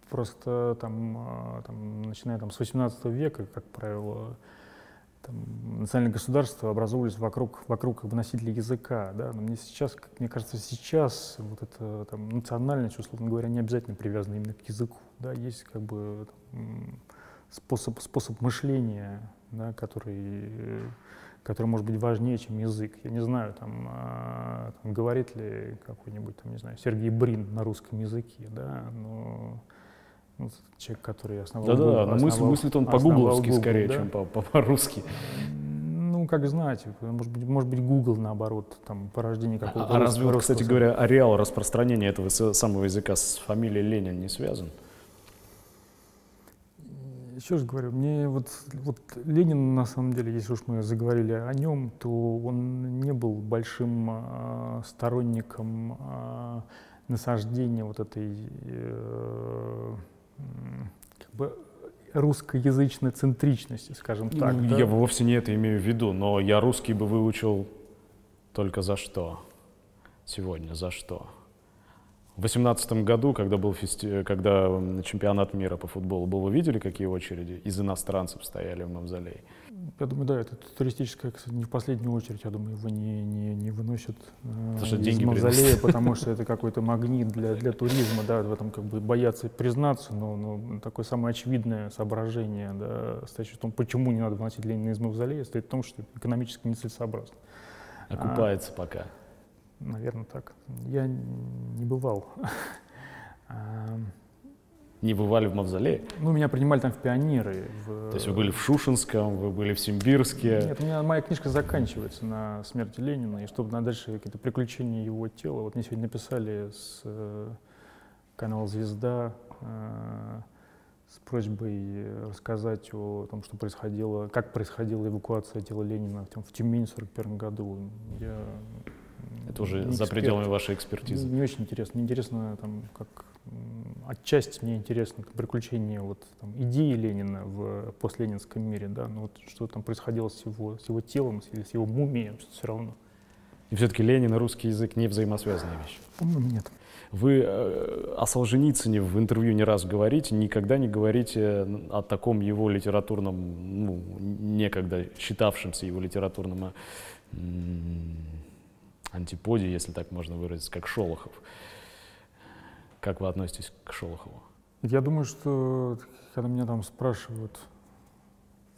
просто там, а, там, начиная там, с 18 века, как правило, там, национальные государства образовывались вокруг, вокруг как бы, носителей языка. Да? Но мне сейчас, как мне кажется, сейчас вот эта там, национальность, условно говоря, не обязательно привязана именно к языку. Да? Есть как бы там, способ, способ мышления, да, который, э, который может быть важнее, чем язык. Я не знаю, там, а, там, говорит ли какой-нибудь, там, не знаю, Сергей Брин на русском языке, да, но ну, человек, который основал Да-да, Google- но мысль, основал- мыслит он по-гугловски скорее, да. чем по- по- по-русски. Ну, как знать, может быть, может быть, Google, наоборот, там, порождение А, какого-то а разве, кстати говоря, ареал распространения этого самого языка с фамилией Ленин не связан? Еще раз говорю, мне вот, вот Ленин, на самом деле, если уж мы заговорили о нем, то он не был большим а, сторонником а, насаждения вот этой э, как бы русскоязычной центричности, скажем так. Ну, да. Я вовсе не это имею в виду, но я русский бы выучил только за что? Сегодня за что? В 2018 году, когда был фести... когда чемпионат мира по футболу был, вы видели, какие очереди из иностранцев стояли в мавзолее? Я думаю, да, это туристическое, кстати, не в последнюю очередь, я думаю, его не, не, не выносят э, Потому что из деньги мавзолея, приносят. потому что это какой-то магнит для, для туризма, да, в этом как бы боятся признаться, но, но такое самое очевидное соображение, да, стоящее в том, почему не надо выносить Ленина из мавзолея, стоит в том, что это экономически нецелесообразно. Окупается пока. Наверное, так. Я не бывал. Не бывали в мавзолее? Ну, меня принимали там в пионеры. в- То есть вы были в Шушинском, вы были в Симбирске. Нет, у меня моя книжка заканчивается на смерти Ленина, и чтобы на дальше какие-то приключения его тела. Вот мне сегодня написали с э, канала «Звезда» э, с просьбой рассказать о том, что происходило, как происходила эвакуация тела Ленина в, Тюм- в Тюмень в 1941 году. Я Это уже за пределами вашей экспертизы. не очень интересно. Мне интересно, там, как отчасти мне интересно там, приключения вот, там, идеи Ленина в постленинском мире, да, но вот что там происходило с его, с его телом, с, с его мумией, все равно. И все-таки Ленин и русский язык не взаимосвязанные вещи. По-моему, нет. Вы э, о Солженицыне в интервью не раз говорите, никогда не говорите о таком его литературном, ну, некогда считавшемся его литературном а, антиподе, если так можно выразиться, как Шолохов. Как вы относитесь к Шолохову? Я думаю, что когда меня там спрашивают,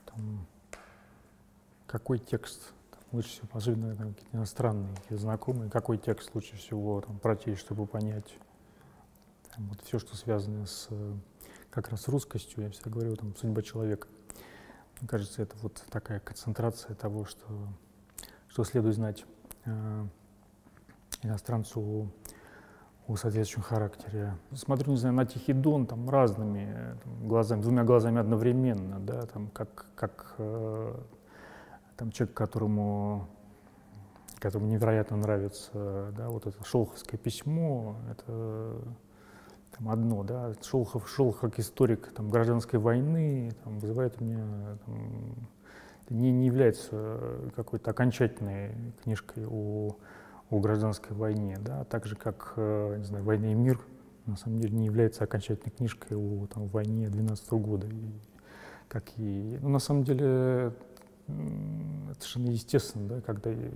там, какой текст там, лучше всего, особенно там, какие-то иностранные какие-то знакомые, какой текст лучше всего там, прочесть, чтобы понять там, вот, все, что связано с как раз русскостью, я всегда говорю, там, судьба человека. Мне кажется, это вот такая концентрация того, что, что следует знать э, иностранцу о соответствующем характере. Смотрю, не знаю, на Тихий Дон там разными там, глазами, двумя глазами одновременно, да, там как, как э, там человек, которому, которому невероятно нравится, да, вот это шолховское письмо, это там одно, да, Шолохов, Шолохов как историк там, гражданской войны там, вызывает у меня там, не, не является какой-то окончательной книжкой о о гражданской войне, да, так же как, э, не знаю, «Война и мир» на самом деле не является окончательной книжкой о там, войне 12 года. И, как и, ну, на самом деле, это совершенно естественно, да, когда, э,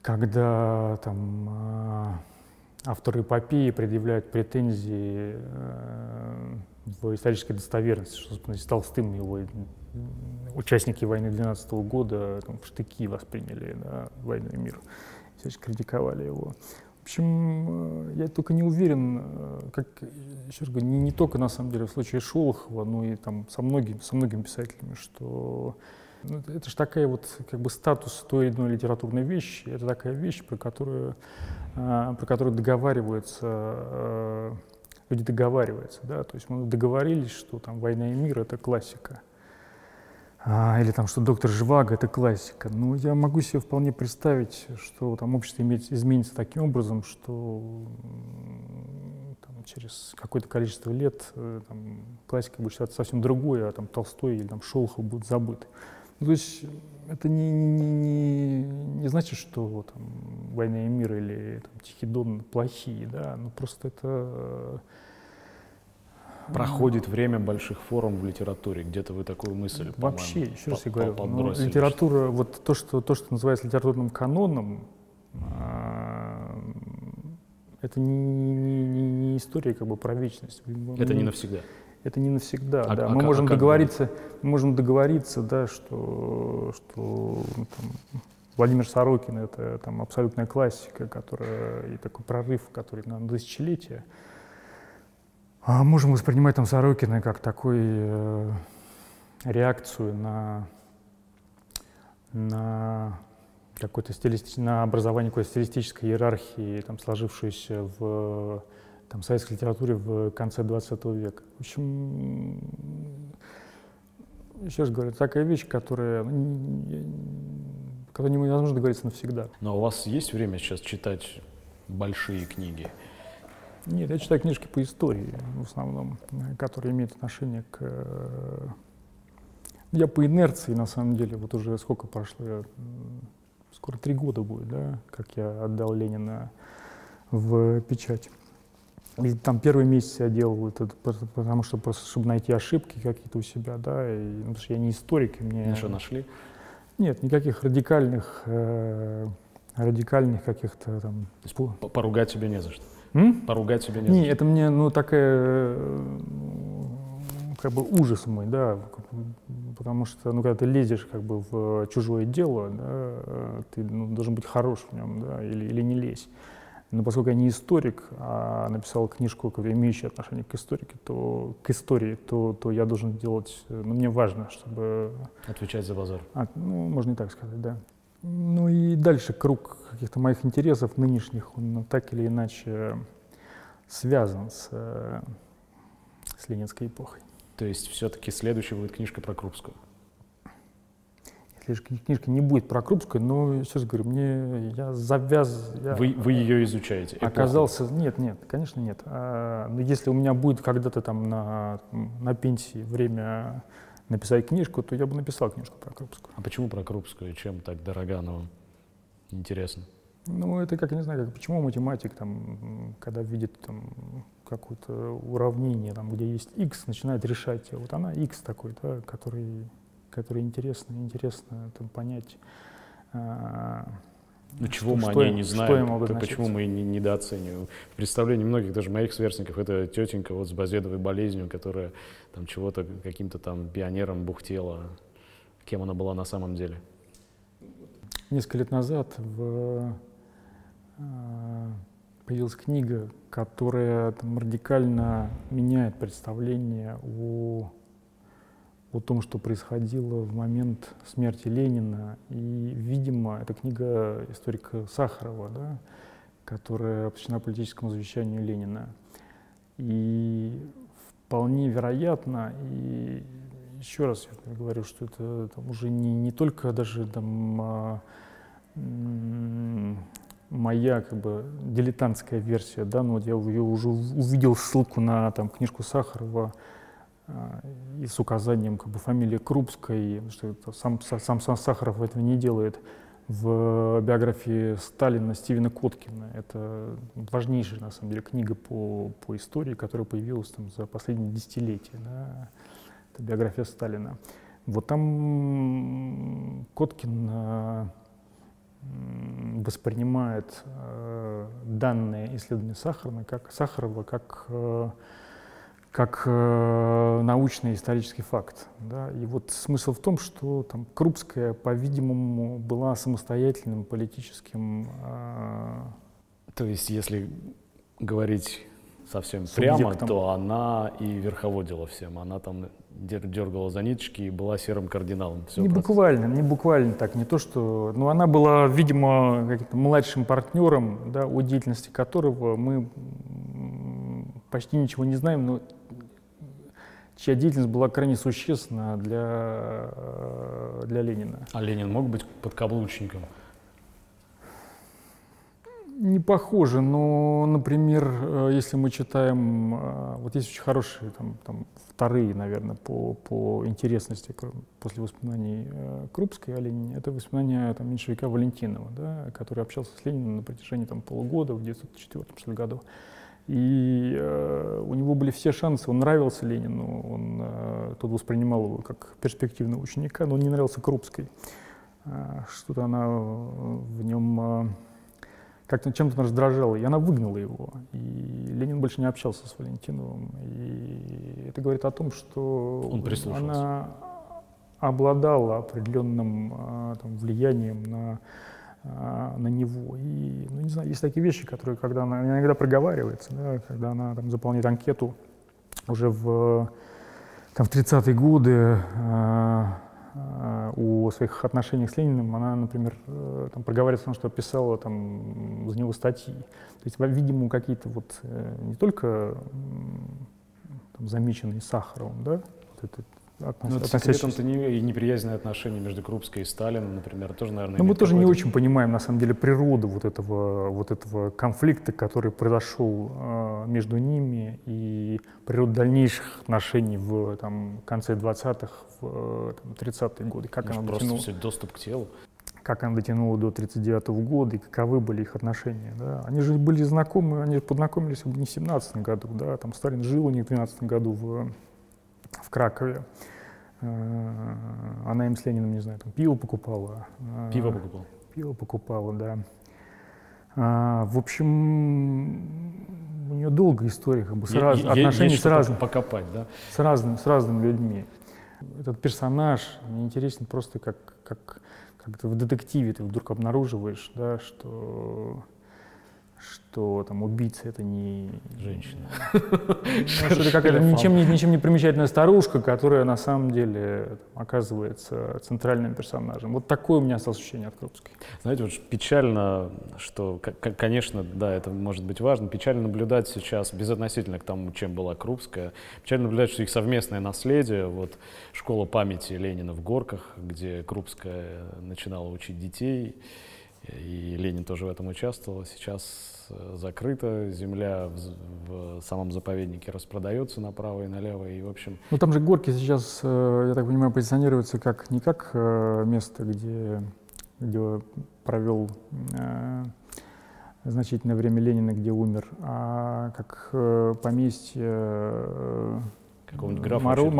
когда там, а, авторы эпопеи предъявляют претензии э, в исторической достоверности, что с Толстым его участники войны 12 года там, в штыки восприняли да, «Войну и мир» всячески критиковали его. В общем, э, я только не уверен, э, как, еще раз говорю, не, не только на самом деле в случае Шолохова, но и там со многими, со многими писателями, что ну, это, это же такая вот как бы статус той или иной литературной вещи, это такая вещь, про которую, э, про которую договариваются, э, люди договариваются, да, то есть мы договорились, что там «Война и мир» — это классика. А, или там, что доктор Живаго — это классика. Ну, я могу себе вполне представить, что там общество имеет, изменится таким образом, что там, через какое-то количество лет э, там, классика будет считаться совсем другой, а там Толстой или там Шолохов будут забыты. Ну, то есть это не, не, не, не значит, что там, «Война и мир» или там, «Тихий Дон» плохие, да, ну просто это Проходит время больших форм в литературе. Где-то вы такую мысль, Вообще, еще раз я говорю, ну, литература, вот то что, то, что называется литературным каноном, а, это не, не- не- история как бы про вечность. Это не навсегда. Это не навсегда, А- да. а мы как- можем а договориться, мы можем договориться, да, что, что ну, там, Владимир Сорокин это там абсолютная классика, которая и такой прорыв, который на тысячелетия. А можем воспринимать там Сорокина как такой э, реакцию на, на какой-то стилисти... на образование какой-то стилистической иерархии, там, сложившейся в там, советской литературе в конце 20 века. В общем, еще раз говорю, такая вещь, которая, которой невозможно договориться навсегда. Но у вас есть время сейчас читать большие книги? Нет, я читаю книжки по истории в основном, э, которые имеют отношение к... э, Я по инерции, на самом деле, вот уже сколько прошло, я, скоро три года будет, да, как я отдал Ленина в печать. И там первый месяц я делал это, потому что просто, чтобы найти ошибки какие-то у себя, да, и, ну, потому что я не историк, и мне... И что, нашли? Нет, никаких радикальных, э, радикальных каких-то там... Поругать себе не за что. М? Поругать себе не Не, это мне, ну, такая, э, как бы ужас мой, да, потому что, ну, когда ты лезешь как бы в чужое дело, да, э, ты ну, должен быть хорош в нем, да, или, или не лезь. Но поскольку я не историк, а написал книжку, имеющую отношение к историке, то к истории, то, то я должен делать, э, ну, мне важно, чтобы Отвечать за базар. а, ну, можно и так сказать, да. Ну и дальше круг каких-то моих интересов нынешних, он так или иначе связан с, э, с ленинской эпохой. То есть все-таки следующая будет книжка про Крупскую. Если книжка не будет про Крупскую, но еще раз говорю, мне я завяз, я Вы, вы ее изучаете. эпоху. оказался, нет, нет, конечно нет. А, но если у меня будет когда-то там на, на пенсии время написать книжку, то я бы написал книжку про Крупскую. А почему про Крупскую? Чем так дорога она вам? Интересно. Ну, это как, я не знаю, как, почему математик, там, когда видит там, какое-то уравнение, там, где есть x, начинает решать. Вот она x такой, да, который, который интересно, интересно там, понять. а, Ну чего Что- мы что о ней им- не что знаем? им то обозначать? почему мы не, недооцениваем? В представлении многих, даже моих сверстников, это тетенька вот с базедовой болезнью, которая там чего-то каким-то там пионером бухтела. Кем она была на самом деле? Несколько лет назад в, а, появилась книга, которая там, радикально меняет представление о, о том, что происходило в момент смерти Ленина. И, видимо, это книга историка Сахарова, да, которая посвящена политическому завещанию Ленина. И вполне вероятно, и еще раз я говорю, что это там, уже не, не только даже там, а, моя как бы дилетантская версия, да, но вот я ее уже ув- увидел ссылку на там, книжку Сахарова и с указанием как бы фамилии Крупской, что это сам, са- сам, сам Сахаров этого не делает. В биографии Сталина Стивена Коткина. Это важнейшая, на самом деле, книга по, по истории, которая появилась там, за последние десятилетия. Да. Это биография Сталина. Вот там Коткин м, воспринимает э, данные исследования Сахарова как, Сахарова как, э, как э, научный исторический факт. Да? И вот смысл в том, что там, Крупская, по-видимому, была самостоятельным политическим э, То есть, если говорить совсем прямо, Субъектом. то она и верховодила всем. Она там дер- дергала за ниточки и была серым кардиналом. Всё не просто. буквально, не буквально так, не то что... Но она была, видимо, каким-то младшим партнером, да, о деятельности которого мы почти ничего не знаем, но чья деятельность была крайне существенна для, э, для Ленина. А Ленин мог быть подкаблучником? Не похоже, но, например, э, если мы читаем, э, вот есть очень хорошие, там, там, вторые, наверное, по, по интересности после воспоминаний Крупской о Ленине, это воспоминания там, меньшевика Валентинова, да, который общался с Лениным на протяжении там, полугода в 1904 что ли, году. И э, у него были все шансы, он нравился Ленину, он, э, тот воспринимал его как перспективного ученика, но он не нравился Крупской. Э, что-то она э, в нем... э, как-то чем-то раздражало, и она выгнала его. И Ленин больше не общался с Валентиновым. И это говорит о том, что Он она обладала определенным а, там, влиянием на, а, на него. И, ну, не знаю, есть такие вещи, которые, когда она иногда проговаривается, да, когда она там, заполняет анкету уже в, там, в 30-е годы, а, а, о своих отношениях с Лениным, она, например, э, там, проговаривает о том, что писала там, за него статьи. То есть, видимо, какие-то вот э, не только там, замеченные Сахаровым, да, вот это относ- Ну, это относящиеся- секретом-то не, и неприязненные отношения между Крупской и Сталиным, например, тоже, наверное, Но мы имеет тоже не очень понимаем, на самом деле, природу вот этого, вот этого конфликта, который произошел э, между ними, и природу дальнейших отношений в там, конце 20-х, в э, там, 30-е годы. Как Может, она просто дотянула. все доступ к телу. как она дотянула до 1939 года и каковы были их отношения. Да. Они же были знакомы, они познакомились не в 17 году, да, там Сталин жил у них в 12 году в, в Кракове. Э, она им с Лениным, не знаю, там пиво покупала. Э, пиво покупала? Пиво покупала, да. А, в общем, у нее долгая история, как бы, с раз, отношений с, разным, покопать, да? с, разным, с разными людьми. Этот персонаж мне интересен просто как, как, как в детективе ты вдруг обнаруживаешь, да, что что там убийца это не женщина. Ну, это какая-то ничем, ничем не примечательная старушка, которая на самом деле оказывается центральным персонажем. Вот такое у меня осталось ощущение от Крупской. Знаете, вот печально, что, конечно, да, это может быть важно, печально наблюдать сейчас, безотносительно к тому, чем была Крупская, печально наблюдать, что их совместное наследие, вот школа памяти Ленина в Горках, где Крупская начинала учить детей, и Ленин тоже в этом участвовал. Сейчас э, закрыта, земля в, в самом заповеднике распродается направо и налево, и в общем... Ну там же горки сейчас, э, я так понимаю, позиционируются как не как э, место, где, где провел значительное время Ленина, где умер, а как поместье какого-нибудь графа. Моро,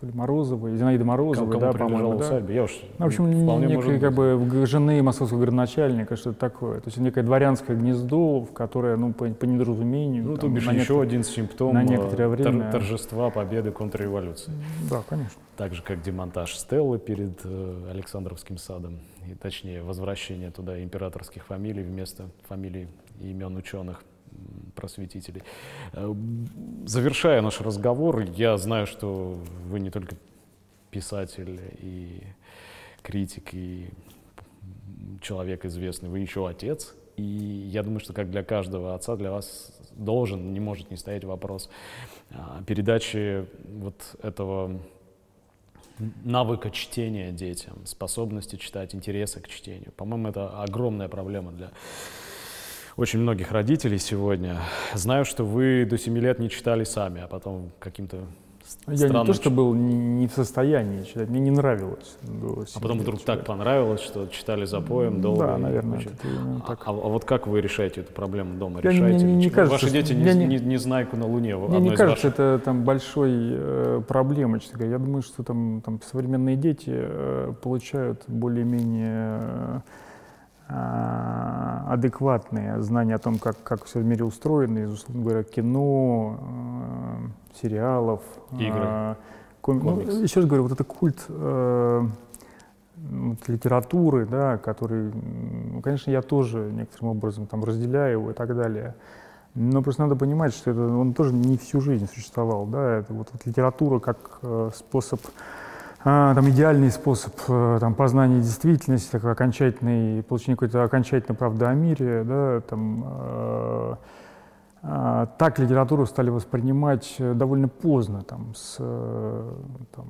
то ли Морозова, Зинаида Морозова, да, по-моему, да. усадьбе. Я уж ну, в общем, вполне некой, как бы, жены московского городначальника, что-то такое. То есть некое дворянское гнездо, в которое, ну, по, по недоразумению... Ну, там, то бишь еще один симптом на некоторое время... торжества победы контрреволюции. Да, конечно. Так же, как демонтаж Стеллы перед э, Александровским садом, и точнее возвращение туда императорских фамилий вместо фамилий и имен ученых просветителей. Э, завершая наш разговор, я знаю, что вы не только писатель и критик, и человек известный, вы еще отец. И я думаю, что как для каждого отца, для вас должен, не может не стоять вопрос а, передачи вот этого навыка чтения детям, способности читать, интереса к чтению. По-моему, это огромная проблема для очень многих родителей сегодня. Знаю, что вы до 7 лет не читали сами, а потом каким-то я не то, что был не в состоянии читать, мне не нравилось. А потом вдруг читать. так понравилось, что читали за поем долго. Да, наверное. Это а, так. А, а вот как вы решаете эту проблему дома? Я решаете? Не, не, не кажется, Ваши дети не, не, не знайку на Луне. Мне не кажется, ваших... это там большой э, проблемой. Я думаю, что там, там современные дети э, получают более-менее э, адекватные знания о том, как, как все в мире устроено, из, условно говоря, кино, э, сериалов, игры, э, ком... ну, еще раз говорю, вот это культ э, вот, литературы, да, который, ну, конечно, я тоже некоторым образом там разделяю его и так далее. Но просто надо понимать, что это, он тоже не всю жизнь существовал, да, это вот, вот литература как э, способ а, там, идеальный способ э, там, познания действительности, такой окончательный, получения какой-то окончательной правды о мире, да, там, э, э, так литературу стали воспринимать довольно поздно, там, с э, там,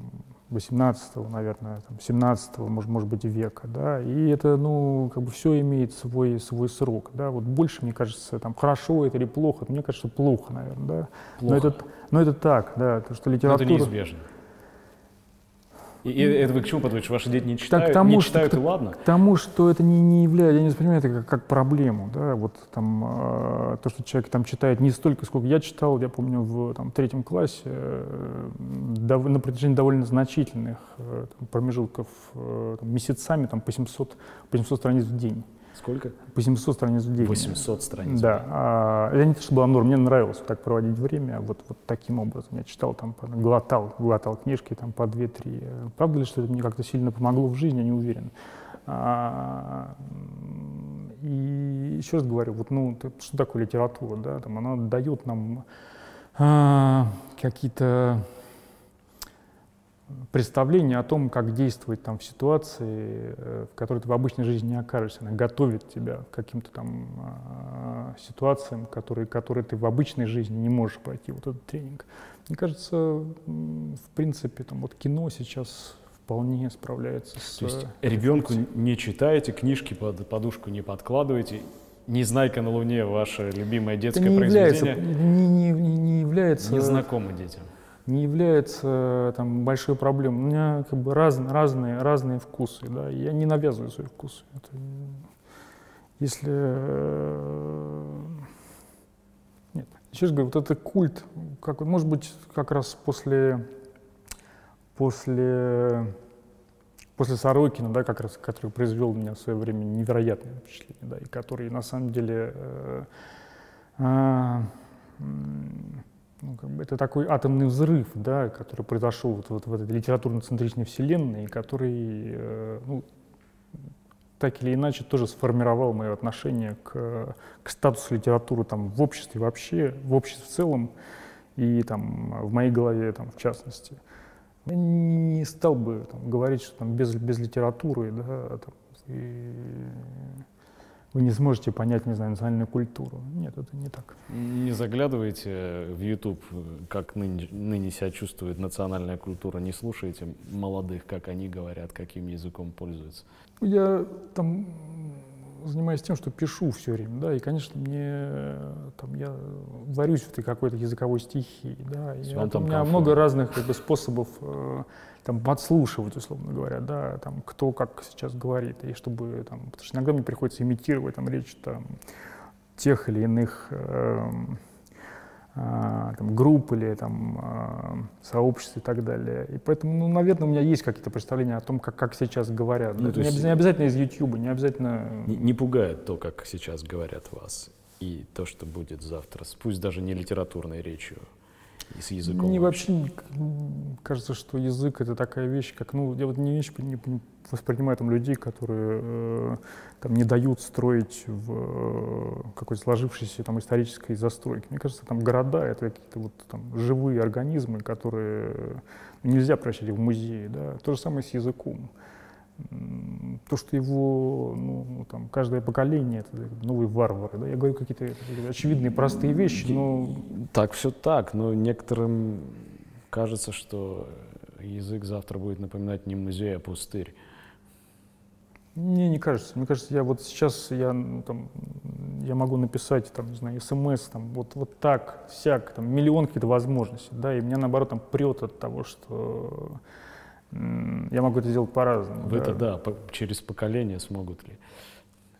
18 наверное, там, 17 может, может быть, века, да, и это, ну, как бы все имеет свой, свой срок, да, вот больше, мне кажется, там, хорошо это или плохо, мне кажется, плохо, наверное, да, плохо. но это, но это так, да, то, что литература... Но это неизбежно. И, и это вы к чему подводите? Ваши дети не читают, так, тому, не читают что, и ладно? К тому, что это не, не является, я не воспринимаю это как, как проблему, да, вот там, э, то, что человек там читает не столько, сколько я читал, я помню, в там, третьем классе, э, дов, на протяжении довольно значительных э, там, промежутков, э, там, месяцами, там, по 700, по 700 страниц в день. Сколько? По 700 страниц в день. 800 страниц. Да. А, я не то, что была норм, мне нравилось вот так проводить время, вот, вот таким образом. Я читал, там, глотал, глотал книжки там, по 2-3. Правда ли, что это мне как-то сильно помогло в жизни, я не уверен. А, и еще раз говорю, вот, ну, что такое литература? Да? Там, она дает нам а, какие-то представление о том, как действовать там в ситуации, э, в которой ты в обычной жизни не окажешься. Она готовит тебя к каким-то там э, ситуациям, которые, которые ты в обычной жизни не можешь пройти, вот этот тренинг. Мне кажется, в принципе, там вот кино сейчас вполне справляется с... То есть ребенку не читаете, книжки под подушку не подкладываете, «Незнайка на Луне» — ваше любимое детское Это не произведение? Является, не, не, не, является... Не знакомо детям. Не является там, большой проблемой. У меня как бы раз, разные, разные вкусы, да, я не навязываю свои вкусы. Это, если... э, Нет, раз говорю, вот это культ, как, может быть, как раз после, после, после Сорокина, да, как раз, который произвел на меня в свое время невероятное впечатление, да, и который на самом деле э, м, ну, как бы это такой атомный взрыв, да, который произошел вот, вот в этой литературно-центричной вселенной, который, э, ну, так или иначе тоже сформировал мое отношение к, к статусу литературы там, в обществе вообще, в обществе в целом и там, в моей голове там, в частности. Я не стал бы там, говорить, что там, без, без литературы да, там, и вы не сможете понять, не знаю, национальную культуру. Нет, это не так. Не заглядываете в YouTube, как ныне, ныне себя чувствует национальная культура, не слушаете молодых, как они говорят, каким языком пользуются. Я там занимаюсь тем, что пишу все время, да, и, конечно, мне там я варюсь в этой какой-то языковой стихии, да, и там у меня комфортно. много разных как бы, способов э, там подслушивать, условно говоря, да, там кто как сейчас говорит, и чтобы там, потому что иногда мне приходится имитировать там речь там тех или иных эм, а, там, групп или там, а, сообществ и так далее. И поэтому, ну, наверное, у меня есть какие-то представления о том, как, как сейчас говорят. Ну, Да, не, обяз- не обязательно из YouTube, не обязательно... Не, не пугает то, как сейчас говорят вас, и то, что будет завтра, пусть даже не литературной речью, с языком. Мне вообще. кажется, что язык это такая вещь, как, ну, я вот не, вещь, не, воспринимаю там людей, которые э, там не дают строить в э, какой-то сложившейся там исторической застройке. Мне кажется, там города это какие-то вот там живые организмы, которые нельзя превращать в музеи, да. То же самое с языком. То, что его, ну, ну, там, каждое поколение, это новые варвары, да, я говорю какие-то очевидные, простые вещи, но Так все так, но некоторым кажется, что язык завтра будет напоминать не музей, а пустырь. Мне не кажется. Мне кажется, я вот сейчас я, ну, там, я могу написать, там, не знаю, смс, там, вот, вот так, всяк, там, миллион каких-то возможностей, да, и меня, наоборот, там, прет от того, что я могу это сделать по-разному. В это да, по- через поколение смогут ли.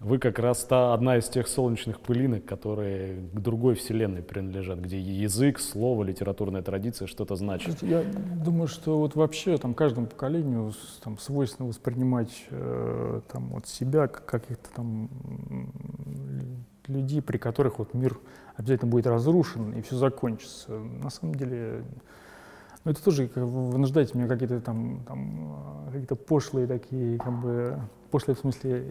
Вы как раз та одна из тех солнечных пылинок, которые к другой вселенной принадлежат, где язык, слово, литературная традиция что-то значит. Я думаю, что вот вообще там каждому поколению там свойственно воспринимать э, там вот себя как каких-то там людей, при которых вот мир обязательно будет разрушен и все закончится. На самом деле, ну, это тоже как бы вынуждает меня какие-то там, там э, какие-то пошлые такие, как бы пошлые в смысле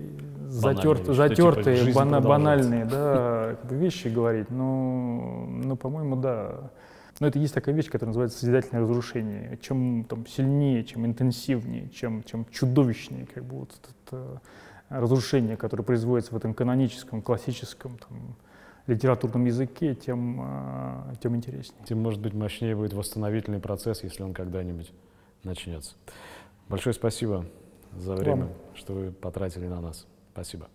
затерт, что, типа, затертые, жизнь бана- банальные, да, как бы вещи говорить. Ну, ну, по-моему, да. Но это есть такая вещь, которая называется созидательное разрушение. Чем там, сильнее, чем интенсивнее, чем, чем чудовищнее как бы, вот это разрушение, которое производится в этом каноническом, классическом там, литературном языке, тем, а, тем интереснее. Тем, может быть, мощнее будет восстановительный процесс, если он когда-нибудь начнется. Большое спасибо за время, что вы потратили на нас. Спасибо.